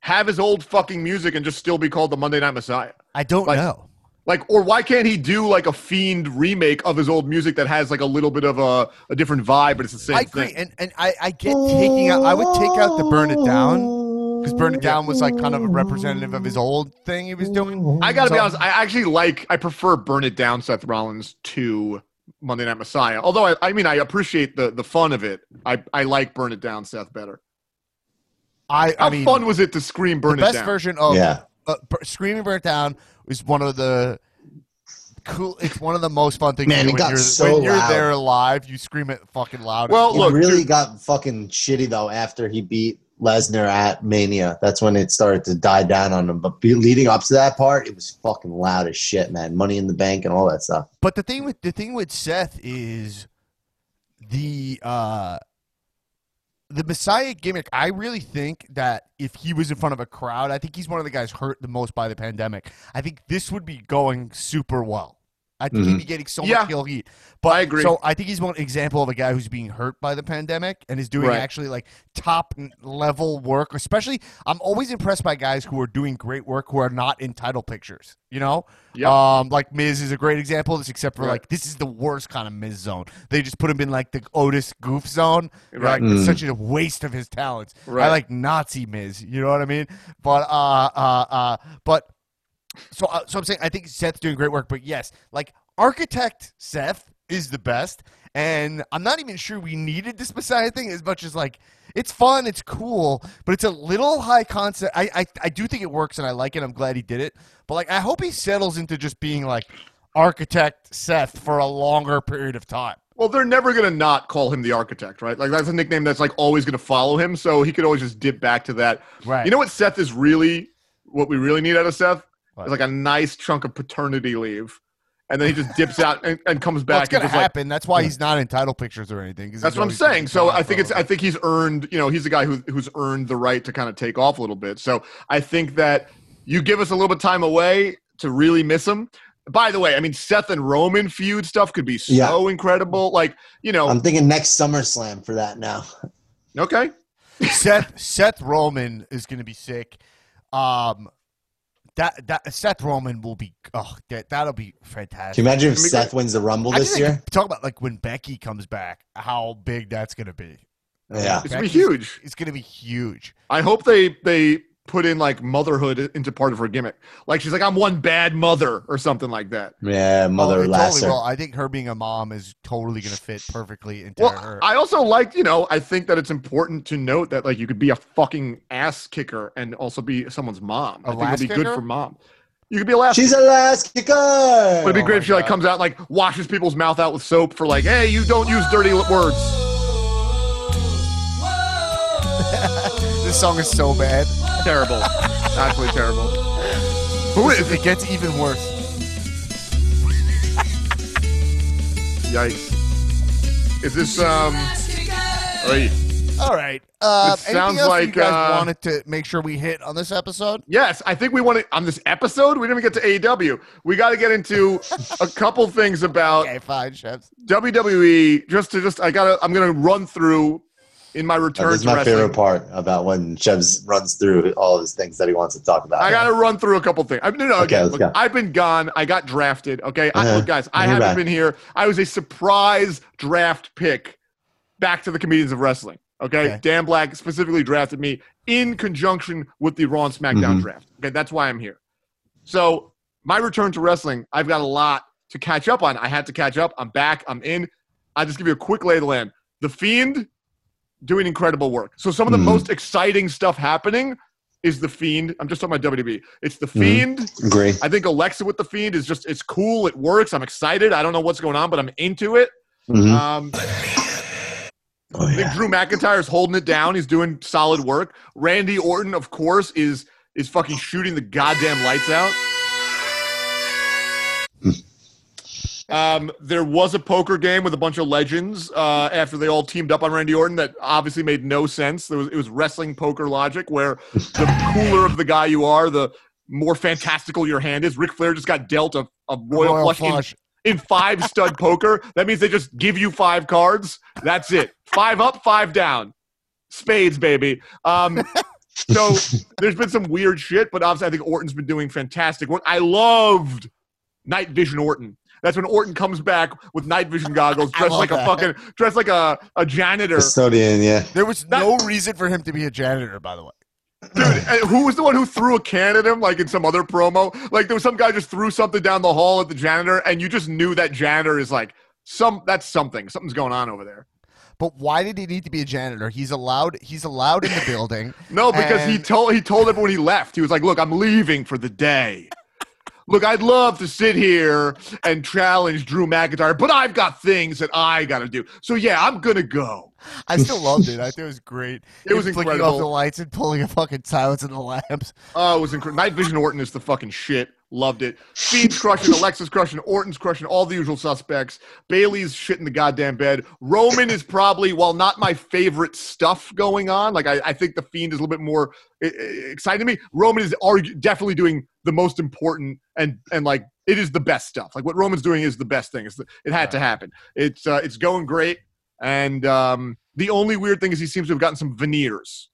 have his old fucking music and just still be called the Monday Night Messiah? I don't Like- know. Like, or why can't he do like a fiend remake of his old music that has like a little bit of a, a different vibe, but it's the same thing. I agree. thing? And, and I, I get taking out, I would take out the Burn It Down because Burn It Down was like kind of a representative of his old thing he was doing. I gotta be honest, I actually like I prefer Burn It Down Seth Rollins to Monday Night Messiah. Although I, I mean I appreciate the the fun of it. I, I like Burn It Down Seth better. I, How mean, fun was it to scream Burn the It best Down? version of yeah. Uh, Screaming Burnt Down is one of the cool. It's one of the most fun things. Man, to do it when got you're, so when you're loud. there live, you scream it fucking loud. Well, It look, really dude- got fucking shitty though after he beat Lesnar at Mania. That's when it started to die down on him. But be, leading up to that part, it was fucking loud as shit, man. Money in the bank and all that stuff. but the thing with the thing with Seth is the uh the Messiah gimmick. I really think that if he was in front of a crowd, I think he's one of the guys hurt the most by the pandemic. I think this would be going super well. I think he'd be getting so Yeah. much heel heat. But I agree. So I think he's one example of a guy who's being hurt by the pandemic and is doing Right. actually like top level work. Especially, I'm always impressed by guys who are doing great work who are not in title pictures. You know, Yep. um, like Miz is a great example of this, except for Right. like this is the worst kind of Miz zone. They just put him in like the Otis goof zone. Right. Like it's Mm. such a waste of his talents. Right. I like Nazi Miz. You know what I mean? But uh, uh, uh, but so uh, so I'm saying I think Seth's doing great work. But yes, like architect Seth is the best, and I'm not even sure we needed this Messiah thing as much as like it's fun, it's cool, but it's a little high concept. I I, I do think it works, and I like it. I'm glad he did it. But like I hope he settles into just being like architect Seth for a longer period of time. Well, they're never gonna not call him the architect, right? Like that's a nickname that's like always gonna follow him, so he could always just dip back to that. Right. You know what Seth is really what we really need out of Seth? What? Is like a nice chunk of paternity leave. And then he just dips out and, and comes Well, back it's gonna and just like happen. That's why he's not in title pictures or anything. That's what I'm saying. So I think it's I think he's earned, you know, he's a guy who who's earned the right to kind of take off a little bit. So I think that you give us a little bit of time away to really miss him. By the way, I mean Seth and Roman feud stuff could be so Yeah. incredible. Like, you know, I'm thinking next SummerSlam for that now. okay. Seth Seth Roman is going to be sick. Um, that that Seth Roman will be oh that that'll be fantastic. Can you imagine if Can we Seth go- wins the Rumble I this year? Talk about like when Becky comes back, how big that's going to be. Yeah. It's gonna be huge. It's going to be huge. I hope they they put in like motherhood into part of her gimmick. Like she's like, I'm one bad mother or something like that. Yeah, Oh, Mother it Lasser. totally will. I think her being a mom is totally going to fit perfectly into Well, her. I also like, you know, I think that it's important to note that like you could be a fucking ass kicker and also be someone's mom. A I think it'd be good for mom. You could be a last. She's a lass kicker. But it'd be Oh great if she like comes out and, like washes people's mouth out with soap for like, hey, you don't use dirty words. This song is so bad. Terrible, absolutely terrible. Who is It gets even worse. Yikes! Is this um? Oy. All right. Uh, This anything sounds else like, you guys uh, wanted to make sure we hit on this episode? Yes, I think we want to on this episode. We didn't even get to AEW. We got to get into a couple things about Okay, fine, chefs. WWE. Just to just, I gotta. I'm gonna run through in my return This is my wrestling. favorite part about when Chevs runs through all of his things that he wants to talk about. I got to run through a couple things. I no, no, okay, look, I've been gone. I got drafted. Okay, Uh-huh. look, guys, I You're haven't been here. I was a surprise draft pick back to the comedians of wrestling. Okay, Okay. Dan Black specifically drafted me in conjunction with the Raw and SmackDown Mhm. draft. Okay, that's why I'm here. So my return to wrestling, I've got a lot to catch up on. I had to catch up. I'm back. I'm in. I'll just give you a quick lay of the land. The Fiend doing incredible work. So some of the Mhm. most exciting stuff happening is the Fiend. I'm just talking about WWE. It's the Mhm. Fiend. Agree. I think Alexa with the Fiend is just it's cool. It works. I'm excited. I don't know what's going on, but I'm into it. Mhm. Um, Oh, I think yeah. Drew McIntyre's holding it down. He's doing solid work. Randy Orton, of course, is is fucking shooting the goddamn lights out. Um, there was a poker game with a bunch of legends uh, after they all teamed up on Randy Orton that obviously made no sense. There was, it was wrestling poker logic where the cooler of the guy you are, the more fantastical your hand is. Ric Flair just got dealt a, a royal, Royal flush, in- in five stud poker. That means they just give you five cards. That's it. Five up, five down. Spades, baby. Um, so there's been some weird shit, but obviously I think Orton's been doing fantastic work. I loved Night Vision Orton. That's when Orton comes back with night vision goggles, dressed love like a fucking, dressed like a, a janitor. Custodian, yeah. There was That- no reason for him to be a janitor, by the way. Dude, who was the one who threw a can at him, like in some other promo? Like there was some guy just threw something down the hall at the janitor, and you just knew that janitor is like some. That's something. Something's going on over there. But why did he need to be a janitor? He's allowed. He's allowed in the building. No, because he told he told everyone he left. He was like, "Look, I'm leaving for the day. Look, I'd love to sit here and challenge Drew McIntyre, but I've got things that I got to do. So yeah, I'm gonna go." I still loved it. I think it was great. It was incredible. flicking off the lights and pulling a fucking silence in the lamps. Oh, it was incredible. Night Vision Orton is the fucking shit. Loved it. Fiend's crushing, Alexa's crushing, Orton's crushing, all the usual suspects. Bayley's shit in the goddamn bed. Roman is probably, while not my favorite stuff going on, like I, I think the Fiend is a little bit more eh, eh, exciting to me. Roman is argu- definitely doing the most important and and like it is the best stuff. Like what Roman's doing is the best thing. It's the, it had to happen. It's uh, it's going great. And um, the only weird thing is he seems to have gotten some veneers.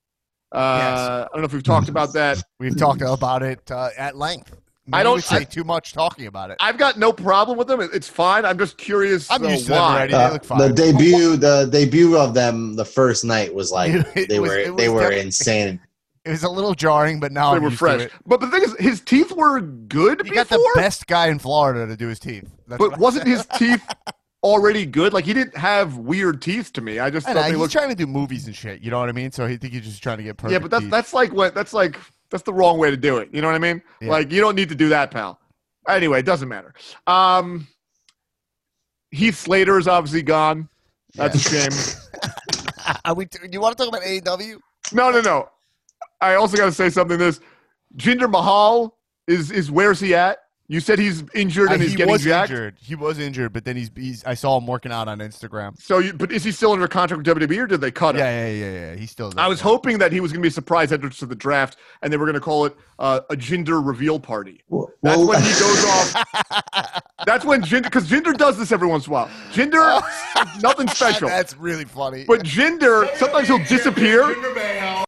Uh, I don't know if we've talked about that. We've talked about it uh, at length. I don't- we say I- too much talking about it. I've got no problem with them. It's fine. I'm just curious. I'm uh, used to them why. already. They Uh, look fine. the debut, the debut of them, the first night was like It they was- were it they were insane. It was a little jarring, but now They I'm were used to fresh. it. But the thing is, his teeth were good He before, got the best guy in Florida to do his teeth. That's but wasn't his teeth already good? Like he didn't have weird teeth to me. I just I thought know, they he's looked. trying to do movies and shit. You know what I mean? So he think he's just trying to get perfect. Yeah, but that's teeth. that's like what that's like. That's the wrong way to do it. You know what I mean? Yeah. Like you don't need to do that, pal. Anyway, it doesn't matter. Um, Heath Slater is obviously gone. That's a shame. Are we? Do you want to talk about AEW? No, no, no. I also got to say something. This Jinder Mahal is is where's he at? You said he's injured Uh, and he's he getting was jacked. injured. He was injured, but then he's, he's. I saw him working out on Instagram. So, you, but is he still under contract with WWE or did they cut him? Yeah, yeah, yeah, yeah. He's still. There. I was hoping that he was going to be a surprise entrance to the draft, and they were going to call it uh, a gender reveal party. Well, That's well, when he goes off. That's when Jinder, because Jinder does this every once in a while. Jinder, nothing special. That's really funny. But Jinder, sometimes he'll disappear. Jinder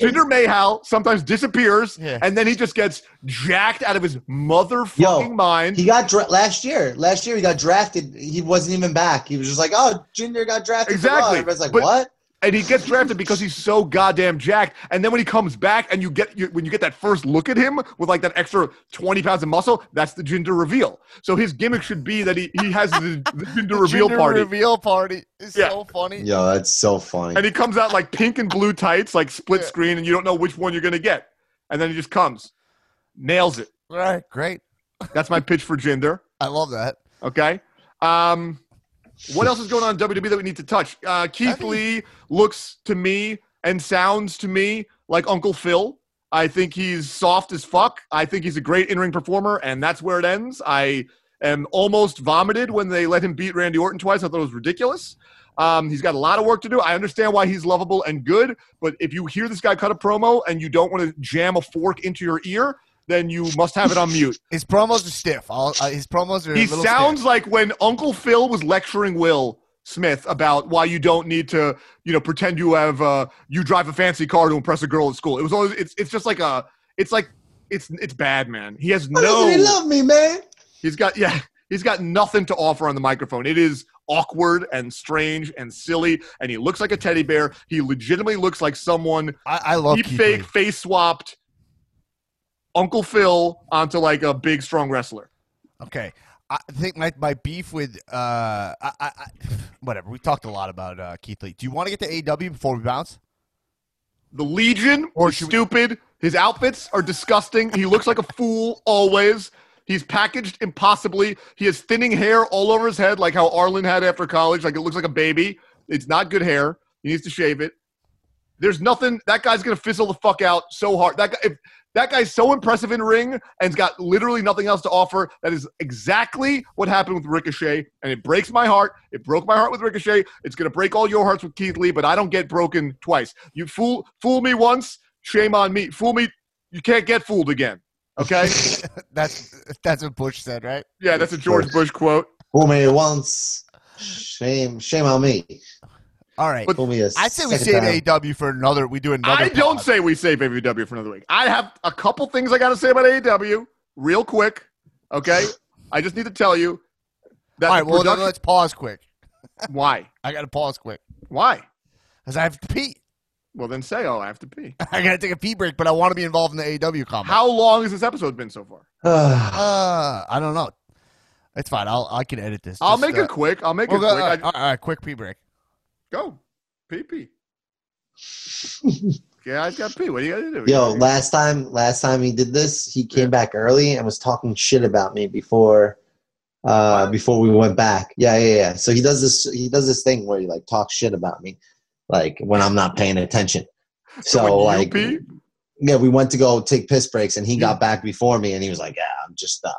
Mahal sometimes disappears, Yeah. and then he just gets jacked out of his motherfucking Yo, mind. He got dra- last year. Last year he got drafted. He wasn't even back. He was just like, "Oh, Jinder got drafted." to Raw." Exactly. Everybody's like, But- "What?" And he gets drafted because he's so goddamn jacked. And then when he comes back, and you get you, when you get that first look at him with like that extra twenty pounds of muscle, that's the gender reveal. So his gimmick should be that he he has the, the Jinder The reveal Jinder party. Reveal party is Yeah. so funny. Yeah, that's so funny. and he comes out like pink and blue tights, like split Yeah. screen, and you don't know which one you're gonna get. And then he just comes, nails it. All right, great. That's my pitch for gender. I love that. Okay. Um, what else is going on in WWE that we need to touch? Uh, Keith think- Lee looks to me and sounds to me like Uncle Phil. I think he's soft as fuck. I think he's a great in-ring performer, and that's where it ends. I and almost vomited when they let him beat Randy Orton twice. I thought it was ridiculous. Um, he's got a lot of work to do. I understand why he's lovable and good, but if you hear this guy cut a promo and you don't want to jam a fork into your ear, then you must have it on mute. His promos are stiff. All, uh, his promos are. a He little sounds stiff. like when Uncle Phil was lecturing Will Smith about why you don't need to, you know, pretend you have uh, you drive a fancy car to impress a girl at school. It was always it's it's just like a it's like it's it's bad, man. He has Why doesn't he love me, man? he's got yeah, he's got nothing to offer on the microphone. It is awkward and strange and silly and he looks like a teddy bear. He legitimately looks like someone I, I love deep fake face swapped Uncle Phil onto like a big strong wrestler. Okay. I think my, my beef with uh I, I, I whatever we talked a lot about uh, Keith Lee. Do you want to get to AW before we bounce? The Legion Or is should we- stupid. His outfits are disgusting. He looks like a fool always. He's packaged impossibly. He has thinning hair all over his head, like how Arlen had after college. Like it looks like a baby. It's not good hair. He needs to shave it. There's nothing. That guy's gonna fizzle the fuck out so hard. That guy, if, that guy's so impressive in ring and's got literally nothing else to offer. That is exactly what happened with Ricochet, and it breaks my heart. It broke my heart with Ricochet. It's gonna break all your hearts with Keith Lee, but I don't get broken twice. You fool, fool me once, shame on me. Fool me, you can't get fooled again. Okay? That's that's what Bush said, right? yeah, that's a George Bush quote. Fool me once. Shame, shame on me. All right. But Fool me a I say we save time. AEW for another. We do another. I don't say we save AEW for another week. I have a couple things I got to say about AEW, real quick. Okay, I just need to tell you that All right. Well, production- let's pause quick. why? I got to pause quick Why? because I have to pee. Well, then say, "Oh, I have to pee." I got to take a pee break, but I want to be involved in the AEW comment. How long has this episode been so far? Uh, I don't know. It's fine. I'll I can edit this. I'll Just, make uh, it quick. I'll make we'll it go- quick. all I, all right, quick pee break. Go, pee pee. yeah, I got pee. What do you got to do? Yo, last time, last time he did this, he came back early and was talking shit about me before, uh, What? before we went back. Yeah, yeah, yeah. So he does this. He does this thing where he like talks shit about me, like when I'm not paying attention. So, you like, pee? yeah, we went to go take piss breaks, and he got back before me, and he was like, "Yeah, I'm just, uh,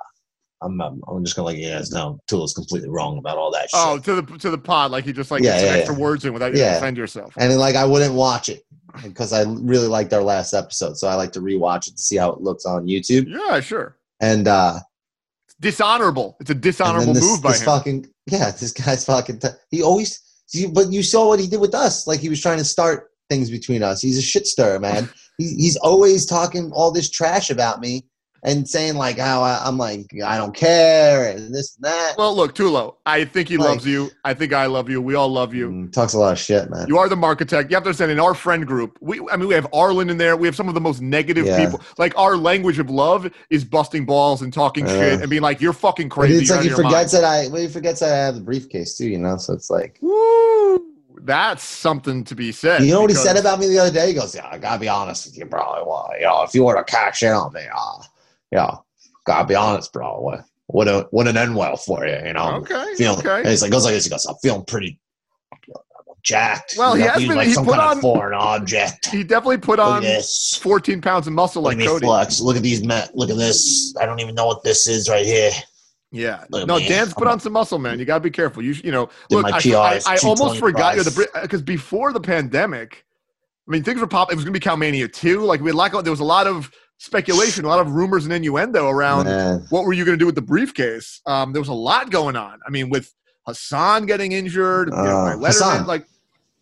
I'm, I'm, I'm just gonna let you guys know, Tulo's completely wrong about all that shit." Oh, to the to the pod, like he just like Yeah, yeah, extra yeah. words in without you Yeah. defend yourself. and then, like I wouldn't watch it because I really liked our last episode, so I like to rewatch it to see how it looks on YouTube. Yeah, sure. And uh, It's dishonorable. It's a dishonorable this, move by this him. fucking yeah, this guy's fucking. T- he always, see, but you saw what he did with us. Like he was trying to start things between us. He's a shit stirrer, man. he, he's always talking all this trash about me and saying like how I, I'm like I don't care and this and that. Well, look, Tulo, I think he Like- loves you. I think I love you. We all love you. Mm, talks a lot of shit, man. You are the architect. You have to understand in our friend group, we I mean we have Arlen in there. We have some of the most negative Yeah. people. Like our language of love is busting balls and talking Uh, shit and being like, You're fucking crazy. it's like he out of your forgets mind." that I. Well, he forgets that I have the briefcase too. You know, so it's like Woo! That's something to be said. you know what he said about me the other day. He goes, "Yeah, I gotta be honest with you, bro. Well, you know, if you were to cash in on me, uh, yeah, gotta be honest, bro. What wouldn't wouldn't end well for you, you know? Okay. feeling. okay. And he's like goes like this. He goes, I'm feeling pretty jacked. Well, he You know, has he's been- like he some put kind on- of foreign object. He definitely put on this. 14 pounds of muscle Look like Cody. flex. Look at these men. Look at this. I don't even know what this is right here. Yeah. Look No, me. Dan's put on some muscle, man. You got to be careful. You you know, Did look, I, I, I almost forgot you the because before the pandemic, I mean, things were popping. It was going to be Calmania too. Like, we had like, there was a lot of speculation, a lot of rumors and innuendo around Man. what were you going to do with the briefcase. Um, there was a lot going on. I mean, with Hassan getting injured, you know, Uh, Letterman, like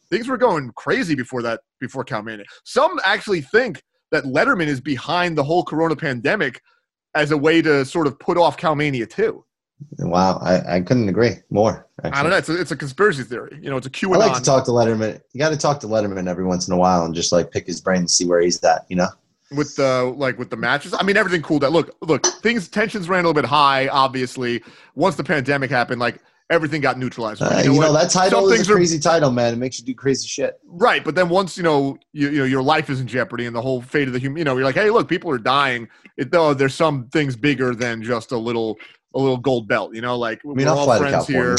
things were going crazy before that, before Calmania. Some actually think that Letterman is behind the whole Corona pandemic as a way to sort of put off Calmania too. Wow, I, I couldn't agree more. I don't know. It's a, it's a conspiracy theory. You know, it's a QAnon. I like to talk to Letterman. You got to talk to Letterman every once in a while and just like pick his brain and see where he's at. You know. With the like with the matches. I mean, everything cooled out. Look, look, things tensions ran a little bit high. Obviously, once the pandemic happened, like everything got neutralized. Uh, you know, what? that title is a are- crazy title, man. It makes you do crazy shit. Right, but then once you know, you, you know, your life is in jeopardy and the whole fate of the human. You know, you're like, hey, look, people are dying. It, though there's some things bigger than just a little a little gold belt. You know, like I mean, we're I'll all friends here,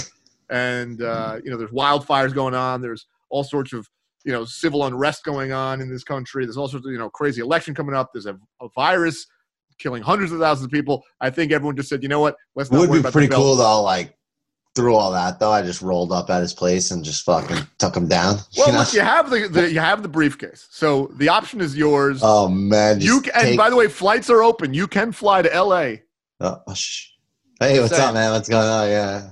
and uh, you know, there's wildfires going on. There's all sorts of you know civil unrest going on in this country. There's all sorts of you know crazy election coming up. There's a, a virus killing hundreds of thousands of people. I think everyone just said, you know what? Let's It would worry be about pretty the belt. cool though. Like through all that though, I just rolled up at his place and just fucking took him down. Well, you know? look, you have the, the you have the briefcase, so the option is yours. oh man, you can, and by the way, flights are open. You can fly to L.A. Oh, oh, sh- hey, what's Saying. up, man? What's going on? Yeah.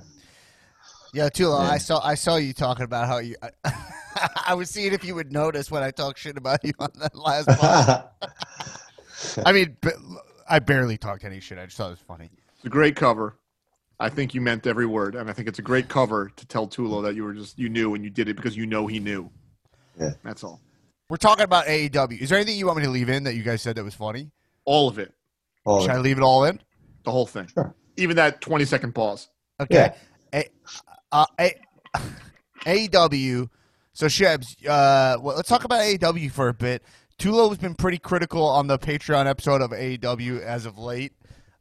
Yeah, Tulo, Yeah. I saw I saw you talking about how you. I, was seeing if you would notice when I talk shit about you on that last. pod. I mean, I barely talked any shit. I just thought it was funny. It's a great cover. I think you meant every word, and I think it's a great cover to tell Tulo that you were just you knew and you did it because you know he knew. Yeah. That's all. We're talking about AEW. Is there anything you want me to leave in that you guys said that was funny? All of it, Oh, Should I leave it all in? the whole thing, Sure. even that twenty second pause. Okay. A, uh, A, AEW. So Shebs, uh, well, let's talk about AEW for a bit. Tulo has been pretty critical on the Patreon episode of AEW as of late.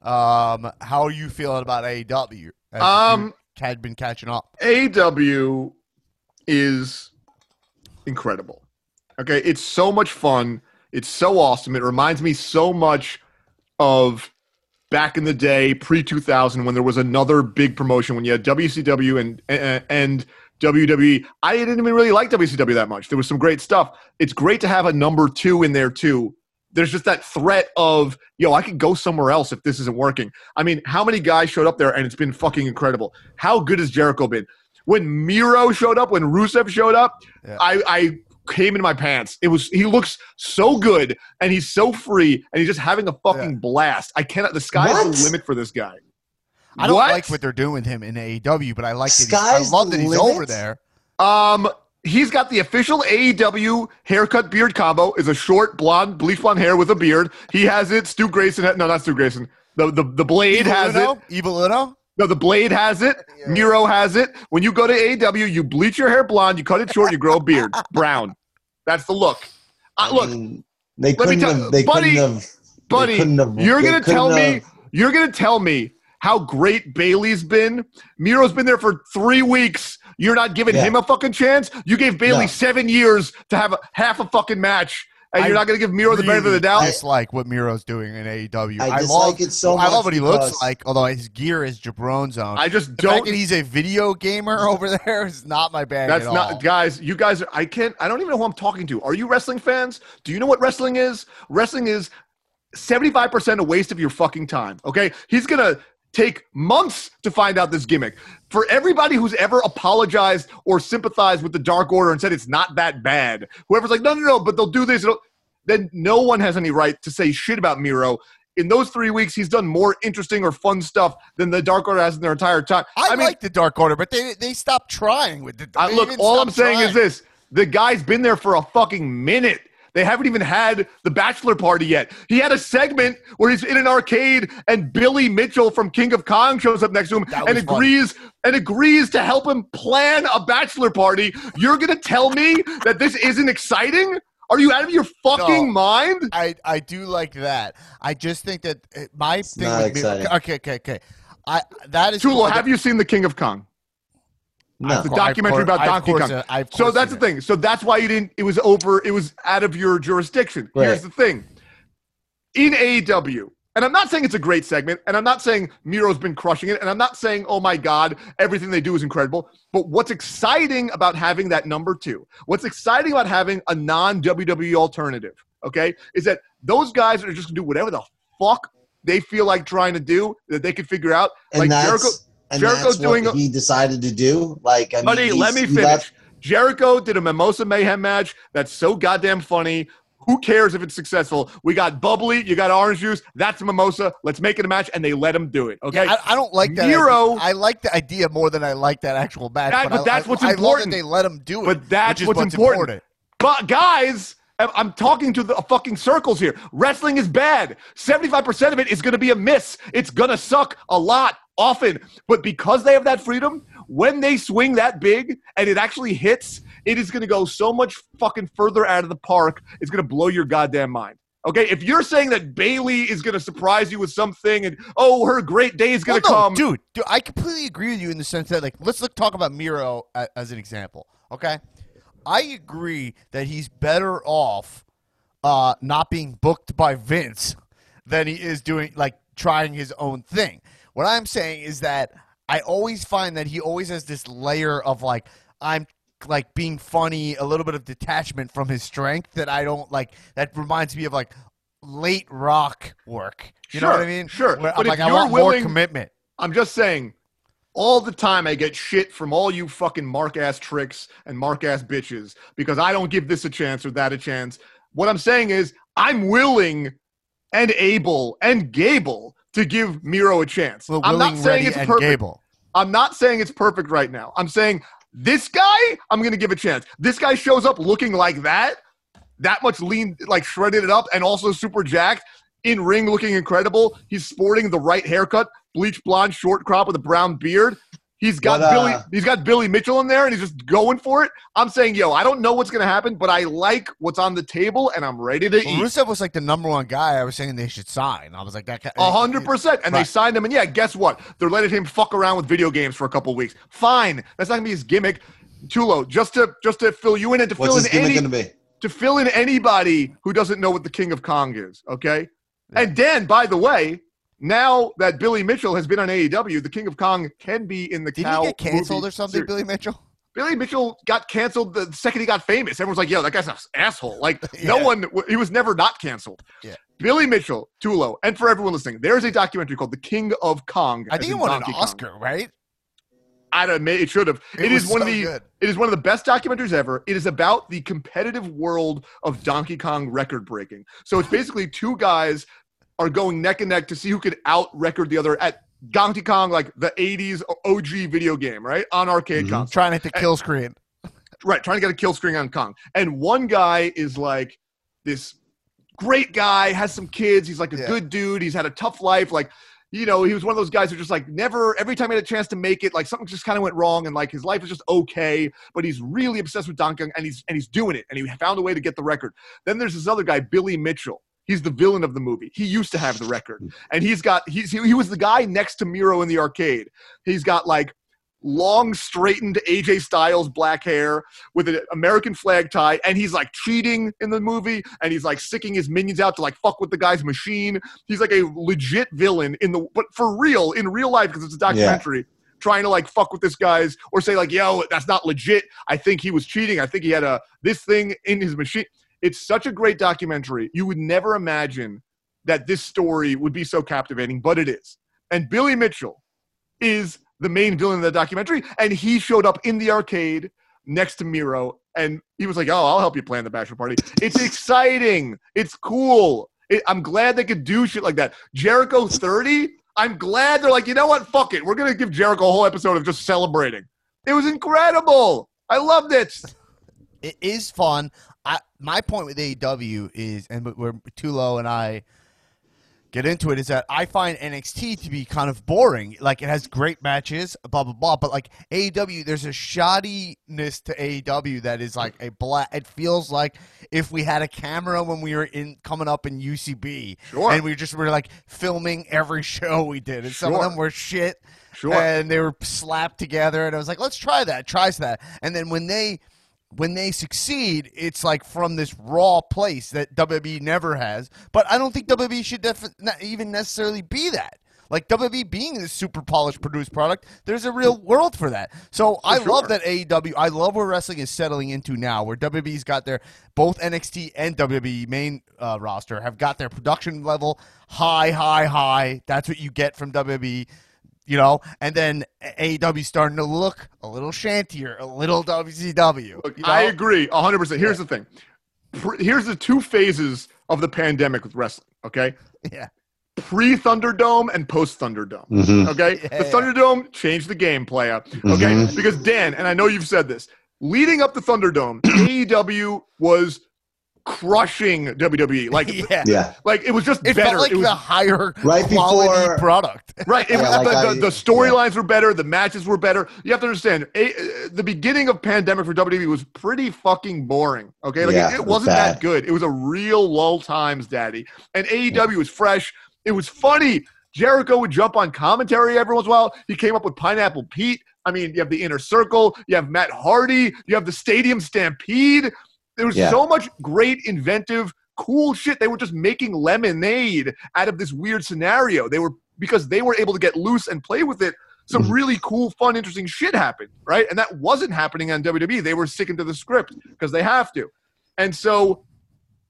Um, how are you feeling about AEW? Um, had been catching up. AW is incredible. Okay, it's so much fun. It's so awesome. It reminds me so much of back in the day, pre two thousand, when there was another big promotion when you had WCW and and, and WWE. I didn't even really like WCW that much. There was some great stuff. It's great to have a number two in there too. There's just that threat of, yo, I could go somewhere else if this isn't working. I mean, how many guys showed up there and it's been fucking incredible? How good has Jericho been? When Miro showed up, when Rusev showed up, Yeah. I, I came in my pants. It was he looks so good and he's so free and he's just having a fucking Yeah. blast. I cannot. The sky's the limit for this guy. I don't What? like what they're doing with him in AEW, but I like that. He's, I love that he's limit? over there. Um, he's got the official AEW haircut beard combo. Is a short blonde, bleach blonde hair with a beard. He has it. Stu Grayson. No, not Stu Grayson. The the, the blade Evil has Uno? it. Evil Uno? No, the blade has it. Yeah. Miro has it. When you go to AEW, you bleach your hair blonde, you cut it short, you grow a beard brown. That's the look. Uh, I look, mean, they couldn't tell- have. They buddy, couldn't have. buddy, couldn't have- you're gonna tell couldn't me you're gonna tell me how great Bayley's been. Miro's been there for three weeks. You're not giving Yeah. him a fucking chance. You gave Bayley No. seven years to have a, half a fucking match, and I you're not gonna give Miro the benefit of the doubt. doubt. dislike what Miro's doing in AEW. I love, dislike it so much. I love what he looks like, although his gear is Jabron's own. I just the don't. fact that he's a video gamer over there is not my bag That's at not, all. guys. You guys, are, I can't. I don't even know who I'm talking to. Are you wrestling fans? Do you know what wrestling is? Wrestling is 75 percent a waste of your fucking time. Okay, he's gonna take months to find out this gimmick. For everybody who's ever apologized or sympathized with the Dark Order and said it's not that bad, whoever's like, no, no, no, but they'll do this, it'll- then no one has any right to say shit about Miro. In those three weeks, he's done more interesting or fun stuff than the Dark Order has in their entire time. I, mean, like the Dark Order, but they they stopped trying with the. I, look, all I'm stopped saying is this: the guy's been there for a fucking minute. They haven't even had the bachelor party yet. He had a segment where he's in an arcade and Billy Mitchell from King of Kong shows up next to him and was funny. agrees and agrees to help him plan a bachelor party. You're gonna tell me that this isn't exciting? Are you out of your fucking No. mind? I I do like that. I just think that uh, my thing not with Miro- exciting. okay, okay, okay. I that is Tulo, have you seen the King of Kong? No. the documentary about I- Donkey Kong. uh, So that's the it. thing. So that's why you didn't. It was over. It was out of your jurisdiction. Here's the thing. In AEW, and I'm not saying it's a great segment, and I'm not saying Miro's been crushing it, and I'm not saying, oh my God, everything they do is incredible. But what's exciting about having that number two, what's exciting about having a non WWE alternative, okay, is that those guys are just gonna do whatever the fuck they feel like trying to do that they can figure out. and like that's Jericho, and Jericho's that's doing what he decided to do. Like, I mean, Buddy, let me he's- he finish. left- Jericho did a Mimosa Mayhem match that's so goddamn funny. Who cares if it's successful? We got bubbly, you got orange juice. That's a mimosa. Let's make it a match, and they let him do it. Okay. Yeah, I, I don't like that. Miro- idea. I like the idea more than I like that actual match. That- but I, that's I, what's I love that important. they let him do it. But that's which is what's important. important. But guys, I'm- I'm talking to the fucking circles here. Wrestling is bad. 75% of it is going to be a miss. It's going to suck a lot often. But because they have that freedom, when they swing that big and it actually hits, it is going to go so much fucking further out of the park. It's going to blow your goddamn mind. Okay, if you're saying that Bayley is going to surprise you with something and oh, her great day is going to Well, no, come, dude, dude. I completely agree with you in the sense that, like, let's look, talk about Miro a- as an example. Okay, I agree that he's better off uh, not being booked by Vince than he is doing like trying his own thing. What I'm saying is that I always find that he always has this layer of like I'm like being funny, a little bit of detachment from his strength that I don't like. That reminds me of like late rock work. You know what I mean? sure. Where But I'm if like, you're want willing- more commitment. I'm just saying, all the time I get shit from all you fucking mark ass tricks and mark ass bitches because I don't give this a chance or that a chance. What I'm saying is, I'm willing and able and gable to give Miro a chance. Well, I'm not saying it's perfect. Gable. I'm not saying it's perfect right now. I'm saying this guy, I'm going to give a chance. This guy shows up looking like that, that much lean, like shredded it up, and also super jacked. In ring, looking incredible. He's sporting the right haircut, bleach blonde, short crop with a brown beard. He's got But, uh, Billy. He's got Billy Mitchell in there, and he's just going for it. I'm saying, yo, I don't know what's going to happen, but I like what's on the table, and I'm ready to Well, eat. Rusev was like the number one guy. I was saying they should sign. I was like that. guy- A hundred percent. And they signed him. And yeah, guess what? They're letting him fuck around with video games for a couple weeks. Fine. That's not gonna be his gimmick. Tulo, just to just to fill you in and to What's fill in any going to be? to fill in anybody who doesn't know what the King of Kong is. Okay. And Dan, by the way, now that Billy Mitchell has been on AEW, the King of Kong can be in the Did cow he get canceled movie or something. Billy Mitchell? Billy Mitchell got canceled the second he got famous. Everyone's like, yo, that guy's an asshole. Like, no one, he was never not canceled. Yeah. Billy Mitchell, Tulo, and for everyone listening, there's a documentary called The King of Kong. I think he won an Donkey Kong. Oscar, right? I don't know, it should have. It it is one of the good. it is one of the best documentaries ever. It is about the competitive world of Donkey Kong record breaking. So it's basically two guys are going neck and neck to see who could out record the other at Donkey Kong, like the 80s OG video game, right? On arcade Mhm. consoles. Trying to hit the kill screen. Right, trying to get a kill screen on Kong. And one guy is like this great guy, has some kids. He's like a Yeah. good dude. He's had a tough life. Like, you know, he was one of those guys who just like never, every time he had a chance to make it, like something just kind of went wrong and like his life is just okay, but he's really obsessed with Donkey Kong and he's, and he's doing it and he found a way to get the record. Then there's this other guy, Billy Mitchell. He's the villain of the movie. He used to have the record hmm. and he's got, he's, he, he was the guy next to Miro in the arcade. He's got like, long straightened AJ Styles black hair with an American flag tie, and he's like cheating in the movie, and he's like sicking his minions out to like fuck with the guy's machine. He's like a legit villain in the but for real in real life because it's a documentary. Trying to like fuck with this guy's or say like, yo, that's not legit. I think he was cheating. I think he had a this thing in his machine. It's such a great documentary. You would never imagine that this story would be so captivating, but it is. And Billy Mitchell is the main villain of the documentary, and he showed up in the arcade next to Miro, and he was like, "Oh, I'll help you plan the bachelor party." It's exciting. It's cool. It, I'm glad they could do shit like that. Jericho 30. I'm glad they're like, you know what? Fuck it. We're gonna give Jericho a whole episode of just celebrating. It was incredible. I loved it. It is fun. I, my point with AEW is, and where Tulo and I get into it, is that I find NXT to be kind of boring. Like it has great matches, blah blah blah, but like AEW, there's a shoddiness to AEW that is like a black. It feels like if we had a camera when we were in coming up in UCB, Sure. and we just were like filming every show we did, and some of them were shit Sure. and they were slapped together and i was like let's try that tries that and then when they when they succeed it's like from this raw place that wwe never has but i don't think wwe should def- even necessarily be that like WWE being this super polished produced product, there's a real world for that. So I sure. love that AEW. I love where wrestling is settling into now, where WWE's got their both NXT and WWE main uh, roster have got their production level high, high, high. That's what you get from WWE you know, and then AEW starting to look a little shantier, a little WCW. Look, you know? I agree 100%. Here's the thing. Here's the two phases of the pandemic with wrestling, okay? Yeah. Pre Thunderdome and post Thunderdome. Mhm. Okay? Yeah, the yeah. Thunderdome changed the game, playa. Okay? Mhm. Because Dan, and I know you've said this, leading up to Thunderdome, AEW was crushing WWE. Like, yeah. Yeah. like it was just It better. felt like it was the higher Right quality before- product. Right. It Yeah, was, like the, I- the, the storylines were better. The matches were better. You have to understand, a, uh, the beginning of pandemic for WWE was pretty fucking boring. Okay, like Yeah, it, it it was wasn't that good. It was a real lull times, daddy. And AEW was fresh. It was funny. Jericho would jump on commentary every once in a while. He came up with Pineapple Pete. I mean, you have the Inner Circle. You have Matt Hardy. You have the Stadium Stampede. There was Yeah. so much great inventive cool shit. They were just making lemonade out of this weird scenario. They were because they were able to get loose and play with it. Some Mhm. really cool, fun, interesting shit happened, right? And that wasn't happening on WWE. They were sticking to the script because they have to. And so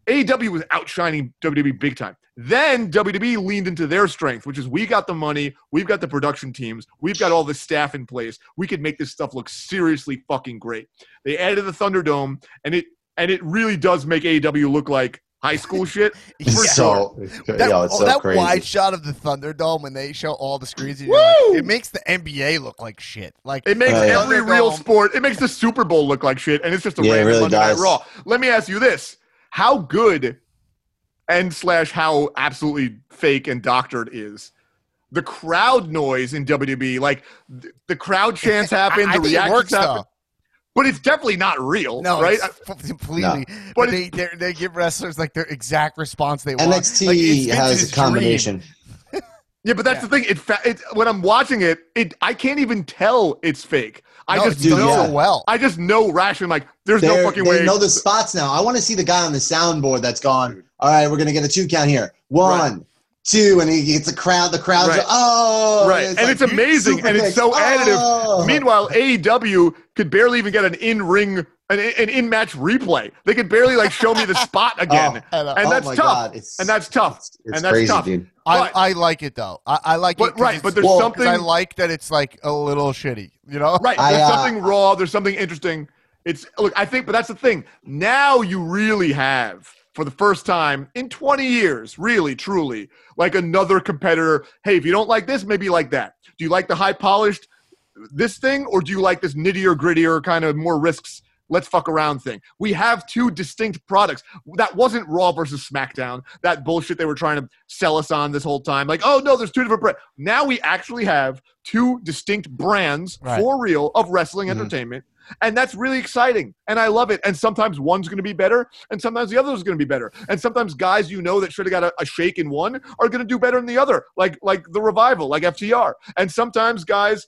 AEW was outshining WWE big time. Then WWE leaned into their strength, which is we got the money, we've got the production teams, we've got all the staff in place. We could make this stuff look seriously fucking great. They added the Thunderdome, and it and it really does make AEW look like high school shit. Yeah. so That, yo, it's oh, so that crazy. wide shot of the Thunderdome when they show all the screens, like, it makes the NBA look like shit. Like It makes oh, yeah. every real sport. It makes the Super Bowl look like shit, and it's just a Yeah, random really Monday Night. Raw. Let me ask you this: How good and slash how absolutely fake and doctored is the crowd noise in WWE? Like th- the crowd chants happen, I, I the think it reactions happen, though. But it's definitely not real, No, right? it's f- completely. But But they they they give wrestlers like their exact response they want. NXT Like, it's has a combination. Yeah, but that's the thing. It, fa- it when I'm watching it, it I can't even tell it's fake. I No, just Dude, know. yeah. well. I just know rationally. Like, there's no They're- fucking they way. know the spots now. I want to see the guy on the soundboard that's gone. All right, we're gonna get a two count here. One, two, and he gets a crowd. The crowd's Right. like, oh, right, and it's amazing, and it's kicks. so additive. Oh. Meanwhile, AEW could barely even get an in-ring, an, an in-match replay. They could barely like show me the spot again, I know. and oh that's my tough. God, it's, and that's tough. It's, and that's crazy, tough. dude. I, but- I like it though. I, I like But it. 'cause right, but there's Well, 'cause because something I like that it's like a little shitty. You know? Right. I, There's uh, something raw. There's something interesting. It's look. I think, but that's the thing. Now you really have, for the first time in 20 years, really, truly, like another competitor. Hey, if you don't like this, maybe like that. Do you like the high polished this thing, or do you like this nittier, grittier kind of more risks? Let's fuck around thing. We have two distinct products. That wasn't Raw versus SmackDown. That bullshit they were trying to sell us on this whole time. Like, oh no, there's two different brands. Now we actually have two distinct brands Right. for real of wrestling Mhm. entertainment. And that's really exciting. And I love it. And sometimes one's going to be better, and sometimes the other is going to be better. And sometimes guys you know that should have got a, a shake in one are going to do better than the other, like like the revival, like FTR. And sometimes guys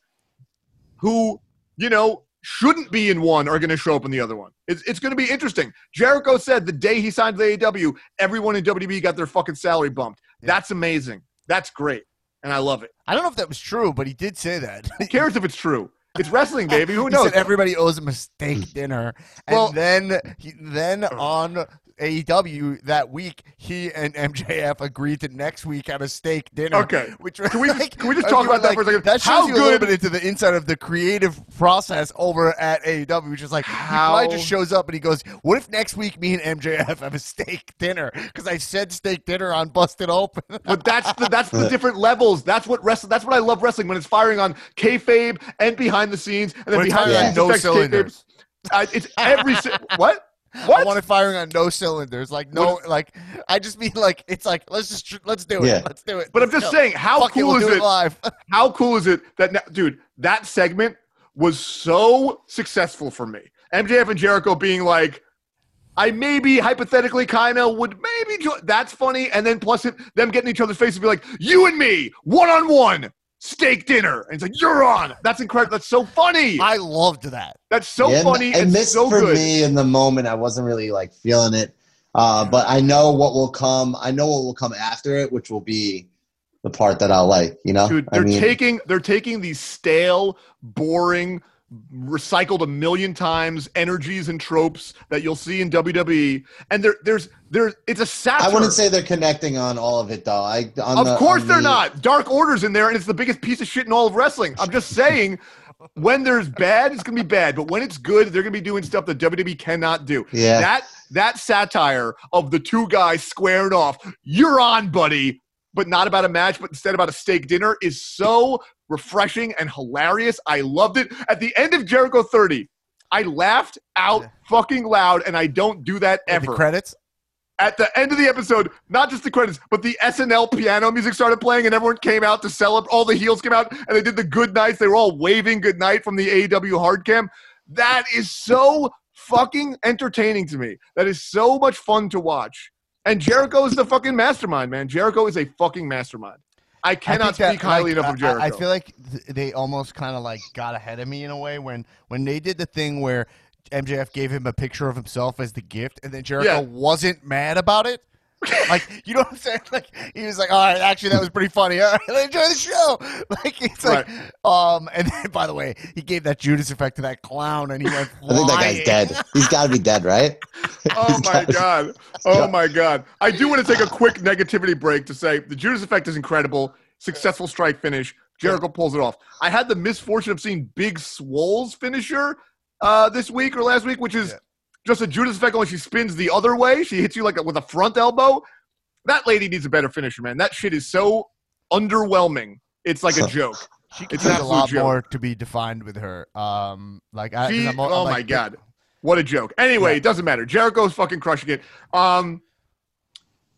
who, you know, shouldn't be in one are going to show up in the other one. It's, it's going to be interesting. Jericho said the day he signed with AEW, everyone in WWE got their fucking salary bumped. Yeah. That's amazing. That's great. And I love it. I don't know if that was true, but he did say that. Who cares if it's true? It's wrestling, baby. Who knows? everybody owes a mistake dinner, and Well- then he, then on AEW that week, he and MJF agreed to next week have a steak dinner. Okay. which Can we- like, can we just talk about that like, for a second? That shows How you a little good- bit into the inside of the creative process over at AEW, which is like he How- probably just shows up and he goes, "What if next week me and MJF have a steak dinner?" Because I said steak dinner on Busted Open. But that's the that's the different levels. That's what wrestling. That's what I love wrestling when it's firing on kayfabe and behind the scenes, and then When behind the firing scenes no cylinders. Uh, it's every si- what I what. want it firing on no cylinders. Like no, like I just mean like it's like let's just let's do it. Yeah. Let's do it. But I'm just go. saying, how Fuck it, cool we'll is it? live? How cool is it that now, dude? That segment was so successful for me. MJF and Jericho being like, I maybe hypothetically kind of would maybe jo- that's funny, and then plus it, them getting each other's faces and be like, you and me, one on one, steak dinner, and it's like you're on. That's incredible. That's so funny. I loved that. That's so Yeah, funny It and this so for good. me in the moment. I wasn't really like feeling it, uh, but I know what will come. I know what will come after it, which will be the part that I'll like. You know, Dude, they're mean, taking they're taking these stale, boring, recycled a million times energies and tropes that you'll see in WWE, and there there's there's, it's a satire. I wouldn't say they're connecting on all of it though. I on Of the- course they're the- not. Dark Order's in there, and it's the biggest piece of shit in all of wrestling. I'm just saying, when there's bad, it's gonna be bad. But when it's good, they're gonna be doing stuff that WWE cannot do. Yeah. That that satire of the two guys squaring off, you're on, buddy, but not about a match, but instead about a steak dinner, is so refreshing and hilarious. I loved it. At the end of Jericho 30, I laughed out fucking loud, and I don't do that ever The credits. at the end of the episode, not just the credits, but the SNL piano music started playing, and everyone came out to celebrate. All the heels came out, and they did the good nights. They were all waving good night from the AEW hard cam. That is so fucking entertaining to me. That is so much fun to watch. And Jericho is the fucking mastermind, man. Jericho is a fucking mastermind. I I cannot that, speak highly like, enough of Jericho. I, I feel like th- they almost kind of like got ahead of me in a way when when they did the thing where MJF gave him a picture of himself as the gift, and then Jericho Yeah. wasn't mad about it. like you know what I'm saying? Like he was like, "All right, actually, that was pretty funny. All right, enjoy the show." Like it's like, um, and then by the way, he gave that Judas effect to that clown, and he went. I think that guy's dead. He's got to be dead, right? Oh my god. Oh my god. I do want to take a quick negativity break to say the Judas effect is incredible. Successful strike finish. Jericho pulls it off. I had the misfortune of seeing Big Swole's finisher uh, this week or last week, which is Yeah. Just a Judas effect only she spins the other way. She hits you like a, with a front elbow. That lady needs a better finisher, man. That shit is so underwhelming. It's like a joke. She It's a lot joke. more to be defined with her. Um, like I, She, I'm, I'm oh like, my god, what a joke! Anyway, Yeah. it doesn't matter. Jericho's fucking crushing it. Um,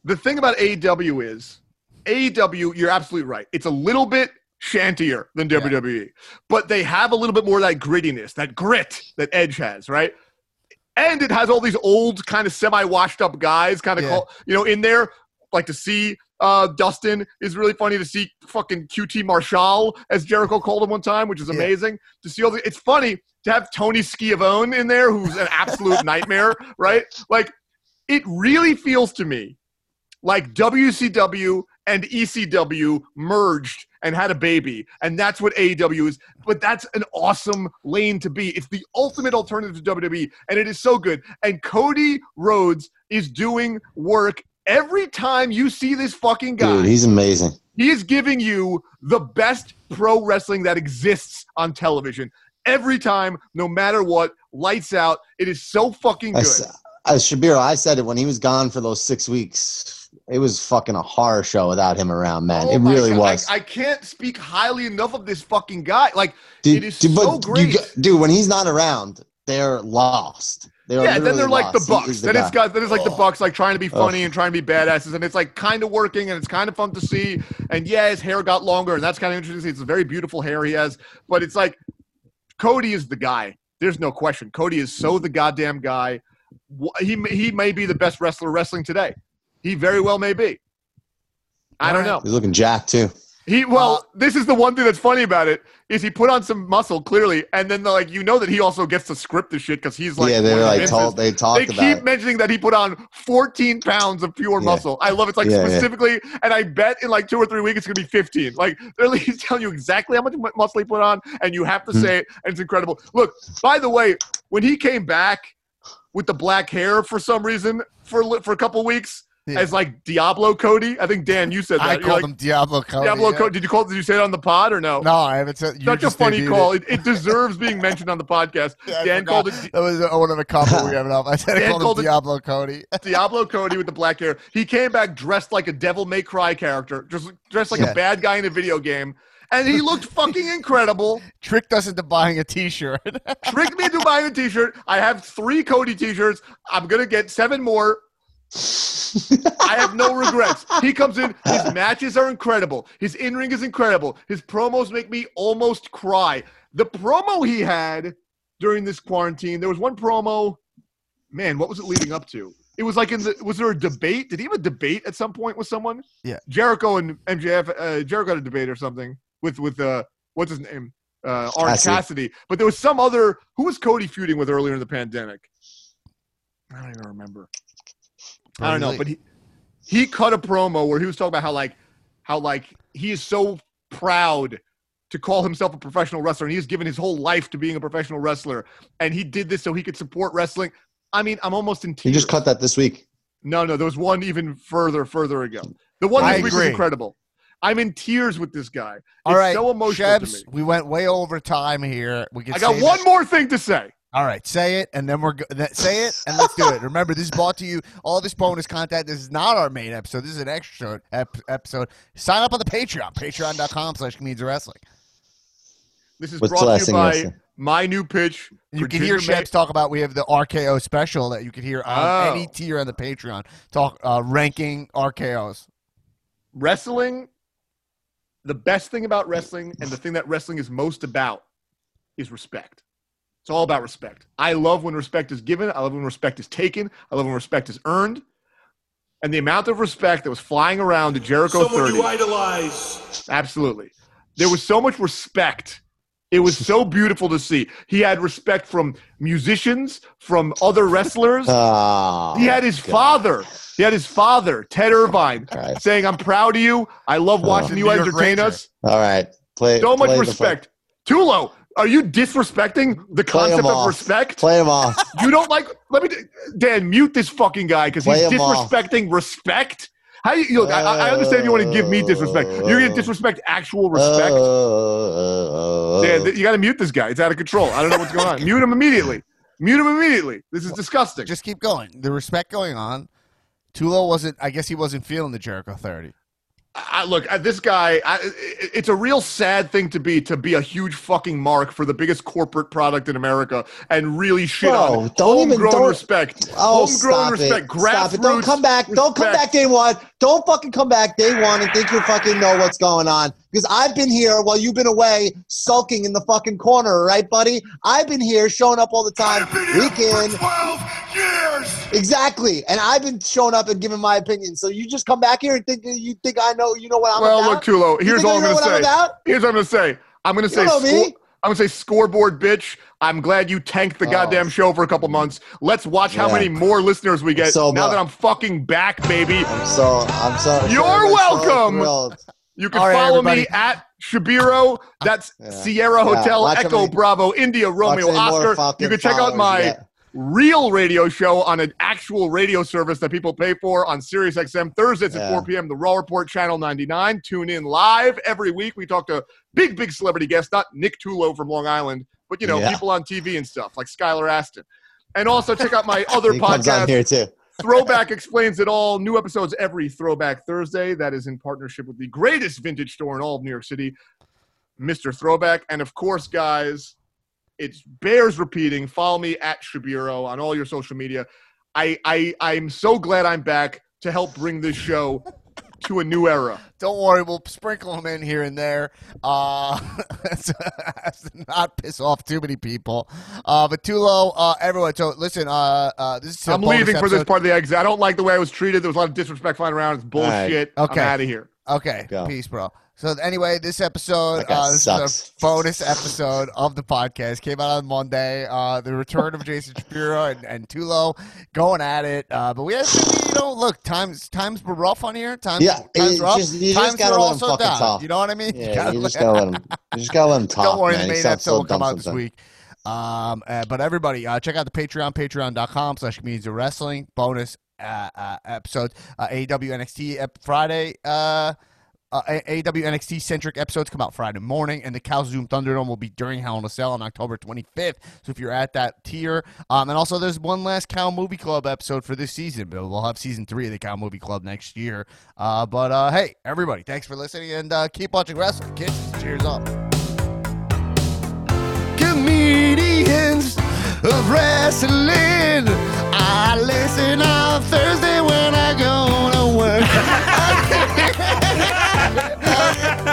the thing about AEW is AEW. You're absolutely right. It's a little bit shantier than Yeah. WWE, but they have a little bit more of that grittiness, that grit that Edge has, right? And it has all these old kind of semi-washed up guys, kind of Yeah. call, you know, in there. Like to see uh, Dustin is really funny to see fucking QT Marshall as Jericho called him one time, which is Yeah. amazing to see all the. It's funny to have Tony Schiavone in there, who's an absolute nightmare, right? Like, it really feels to me like WCW and ECW merged and had a baby, and that's what AEW is. But that's an awesome lane to be. It's the ultimate alternative to WWE, and it is so good. And Cody Rhodes is doing work every time you see this fucking guy. Dude, he's amazing. He is giving you the best pro wrestling that exists on television. Every time, no matter what, lights out. It is so fucking I, good. s- as Shapiro, I said it when he was gone for those six weeks. It was fucking a horror show without him around, man. Oh it really God. was. I, I can't speak highly enough of this fucking guy. Like, dude, it is dude, so but great. You, dude, when he's not around, they're lost. They're yeah, then they're literally like the Bucks. is the Then it's guy. guys. Then it's like the Bucks, like trying to be funny Ugh. and trying to be badasses, and it's like kind of working, and it's kind of fun to see. And yeah, his hair got longer, and that's kind of interesting. It's a very beautiful hair he has, but it's like Cody is the guy. There's no question. Cody is so the goddamn guy. He he may be the best wrestler wrestling today. He very well may be. I don't know. He's looking jacked too. He well, Uh, this is the one thing that's funny about it is he put on some muscle clearly, and then like you know that he also gets to script the shit because he's like yeah, they one were of the like Vinces. told. They talk They about keep it. mentioning that he put on 14 pounds of pure Yeah. muscle. I love it. It's like Yeah, yeah. specifically, and I bet in like two or three weeks it's gonna be 15. Like literally, he's telling you exactly how much muscle he put on, and you have to Hmm. say it, and it's incredible. Look, by the way, when he came back with the black hair for some reason for for a couple weeks Yeah. as like Diablo Cody, I think Dan, you said that. I You're called like, him Diablo Cody. Diablo yeah. Cody. Did you call? Did you say it on the pod or no? No, I haven't said. Such a funny call. It. It, deserves being mentioned on the podcast. Yeah, Dan called it That was uh, one of the couple we have up. I said I called called him Diablo Cody. Diablo Cody with the black hair. He came back dressed like a Devil May Cry character, just dressed like Yeah. a bad guy in a video game, and he looked fucking incredible. Tricked us into buying a T-shirt. Tricked me into buying a T-shirt. I have three Cody T-shirts. I'm gonna get seven more. I have no regrets. He comes in. His matches are incredible. His in-ring is incredible. His promos make me almost cry. The promo he had during this quarantine, there was one promo. Man, what was it leading up to? It was like in the. Was there a debate? Did he have a debate at some point with someone? Yeah. Jericho and MJF. Uh, Jericho had a debate or something with with uh what's his name? Uh, Orange Cassidy. Cassidy. But there was some other. Who was Cody feuding with earlier in the pandemic? I don't even remember. I don't know, but he he cut a promo where he was talking about how like how like he is so proud to call himself a professional wrestler and he's given his whole life to being a professional wrestler and he did this so he could support wrestling. I mean, I'm almost in He tears. just cut that this week. No, no, there was one even further further ago. The one I this week was agree. incredible. I'm in tears with this guy. All it's right, so emotional to Shebs, me. we went way over time here. We can I got one this- more thing to say. All right, say it, and then we're go- that, say it, and let's do it. Remember, this is brought to you. All this bonus content. This is not our main episode. This is an extra ep- episode. Sign up on the Patreon. Patreon.com/slash Comedians of Wrestling. This is What's brought to you by wrestling? my new pitch. You can hear Ginger May- Shebs talk about. We have the RKO special that you can hear on Oh. any tier on the Patreon. Talk uh, ranking RKO's. wrestling the best thing about wrestling and the thing that wrestling is most about is respect it's all about respect i love when respect is given i love when respect is taken i love when respect is earned and the amount of respect that was flying around to jericho Someone 30 you idolize. absolutely there was so much respect It was so beautiful to see. He had respect from musicians, from other wrestlers. Oh, he had his God. father. He had his father, Ted Irvine, Christ. saying, "I'm proud of you. I love ah. watching The you entertain us." All right, play. So much play the respect. Tulo, are you disrespecting the concept of respect? Play him off. You don't like? Let me, Dan, mute this fucking guy because he's Play him off. disrespecting respect. How you? you look, I, I understand you want to give me disrespect. You're gonna disrespect actual respect. Dan, you got to mute this guy. It's out of control. I don't know what's going on. mute him immediately. Mute him immediately. This is disgusting. Just keep going. The respect going on. Tulo wasn't. I guess he wasn't feeling the Jericho thirty. I, look, I, this guy. I, it's a real sad thing to be to be a huge fucking mark for the biggest corporate product in America and really shit Bro, on don't even- oh, homegrown don't- respect. Oh, homegrown stop respect. it. Stop it. Don't come back. Don't come back day one. Don't fucking come back day one and think you fucking know what's going on. Because I've been here while you've been away sulking in the fucking corner, right, buddy? I've been here showing up all the time, I've been here week in. For 12 years. Exactly. And I've been showing up and giving my opinion. So you just come back here and think you think I know you know what I'm Well, about? look, Tulo. You Here's all I'm gonna I'm say. about? Here's what I'm gonna say. I'm gonna say. You know. I'm gonna say scoreboard, bitch. I'm glad you tanked the Oh. goddamn show for a couple months. Let's watch how many more listeners we get So now mu- that I'm fucking back, baby. I'm so I'm so You're so welcome. thrilled. You can right, follow me at Shebiro. That's Yeah. Sierra Hotel how Echo many- Bravo India Romeo Watch any more Oscar. You can check out my. Real radio show on an actual radio service that people pay for on Sirius XM Thursdays at 4 p.m. The Raw Report Channel 99. Tune in live every week. We talk to big, big celebrity guests, not Nick Tulo from Long Island, but you know, Yeah. people on TV and stuff like Skylar Astin. And also check out my other He comes on podcast, here too. Throwback Explains It All. New episodes every Throwback Thursday. That is in partnership with the greatest vintage store in all of New York City, Mr. Throwback. And of course, guys, it bears repeating. Follow me at Shebiro on all your social media. I, I I'm so glad I'm back to help bring this show to a new era. Don't worry, we'll sprinkle them in here and there. Uh, as to not piss off too many people. Uh, but Tulo, uh, everyone. So listen, uh, uh, this is I'm bonus leaving for this part of the exit. I don't like the way I was treated. There was a lot of disrespect flying around. It's bullshit. Okay. I'm out of here. Okay, Go. peace, bro. So anyway, this episode, uh, this sucks. is a bonus episode of the podcast. Came out on Monday. Uh, the return of Jason Shapiro and, and Tulo going at it. Uh, but we you know, look, times times were rough on here. Times, Yeah, times rough. just- you times just gotta were let 'em also fucking down. talk. You know what I mean? Yeah, you just gotta let him. You just gotta let him talk. Don't worry, man. the He main episode so will come out this week. Um, uh, but everybody, uh, check out the Patreon, patreon.com slash comedians of wrestling. Bonus uh, uh, episodes. Uh, AEW NXT ep- Friday. Uh, uh, A- AEW NXT centric episodes come out Friday morning, and the Cal Zoom Thunderdome will be during Hell in a Cell on October 25th. So if you're at that tier, um, and also there's one last Cal Movie Club episode for this season. But we'll have season three of the Cal Movie Club next year. Uh, but uh, hey, everybody, thanks for listening, and uh, keep watching wrestling. Kids, cheers up comedians of wrestling. I listen on Thursday when I go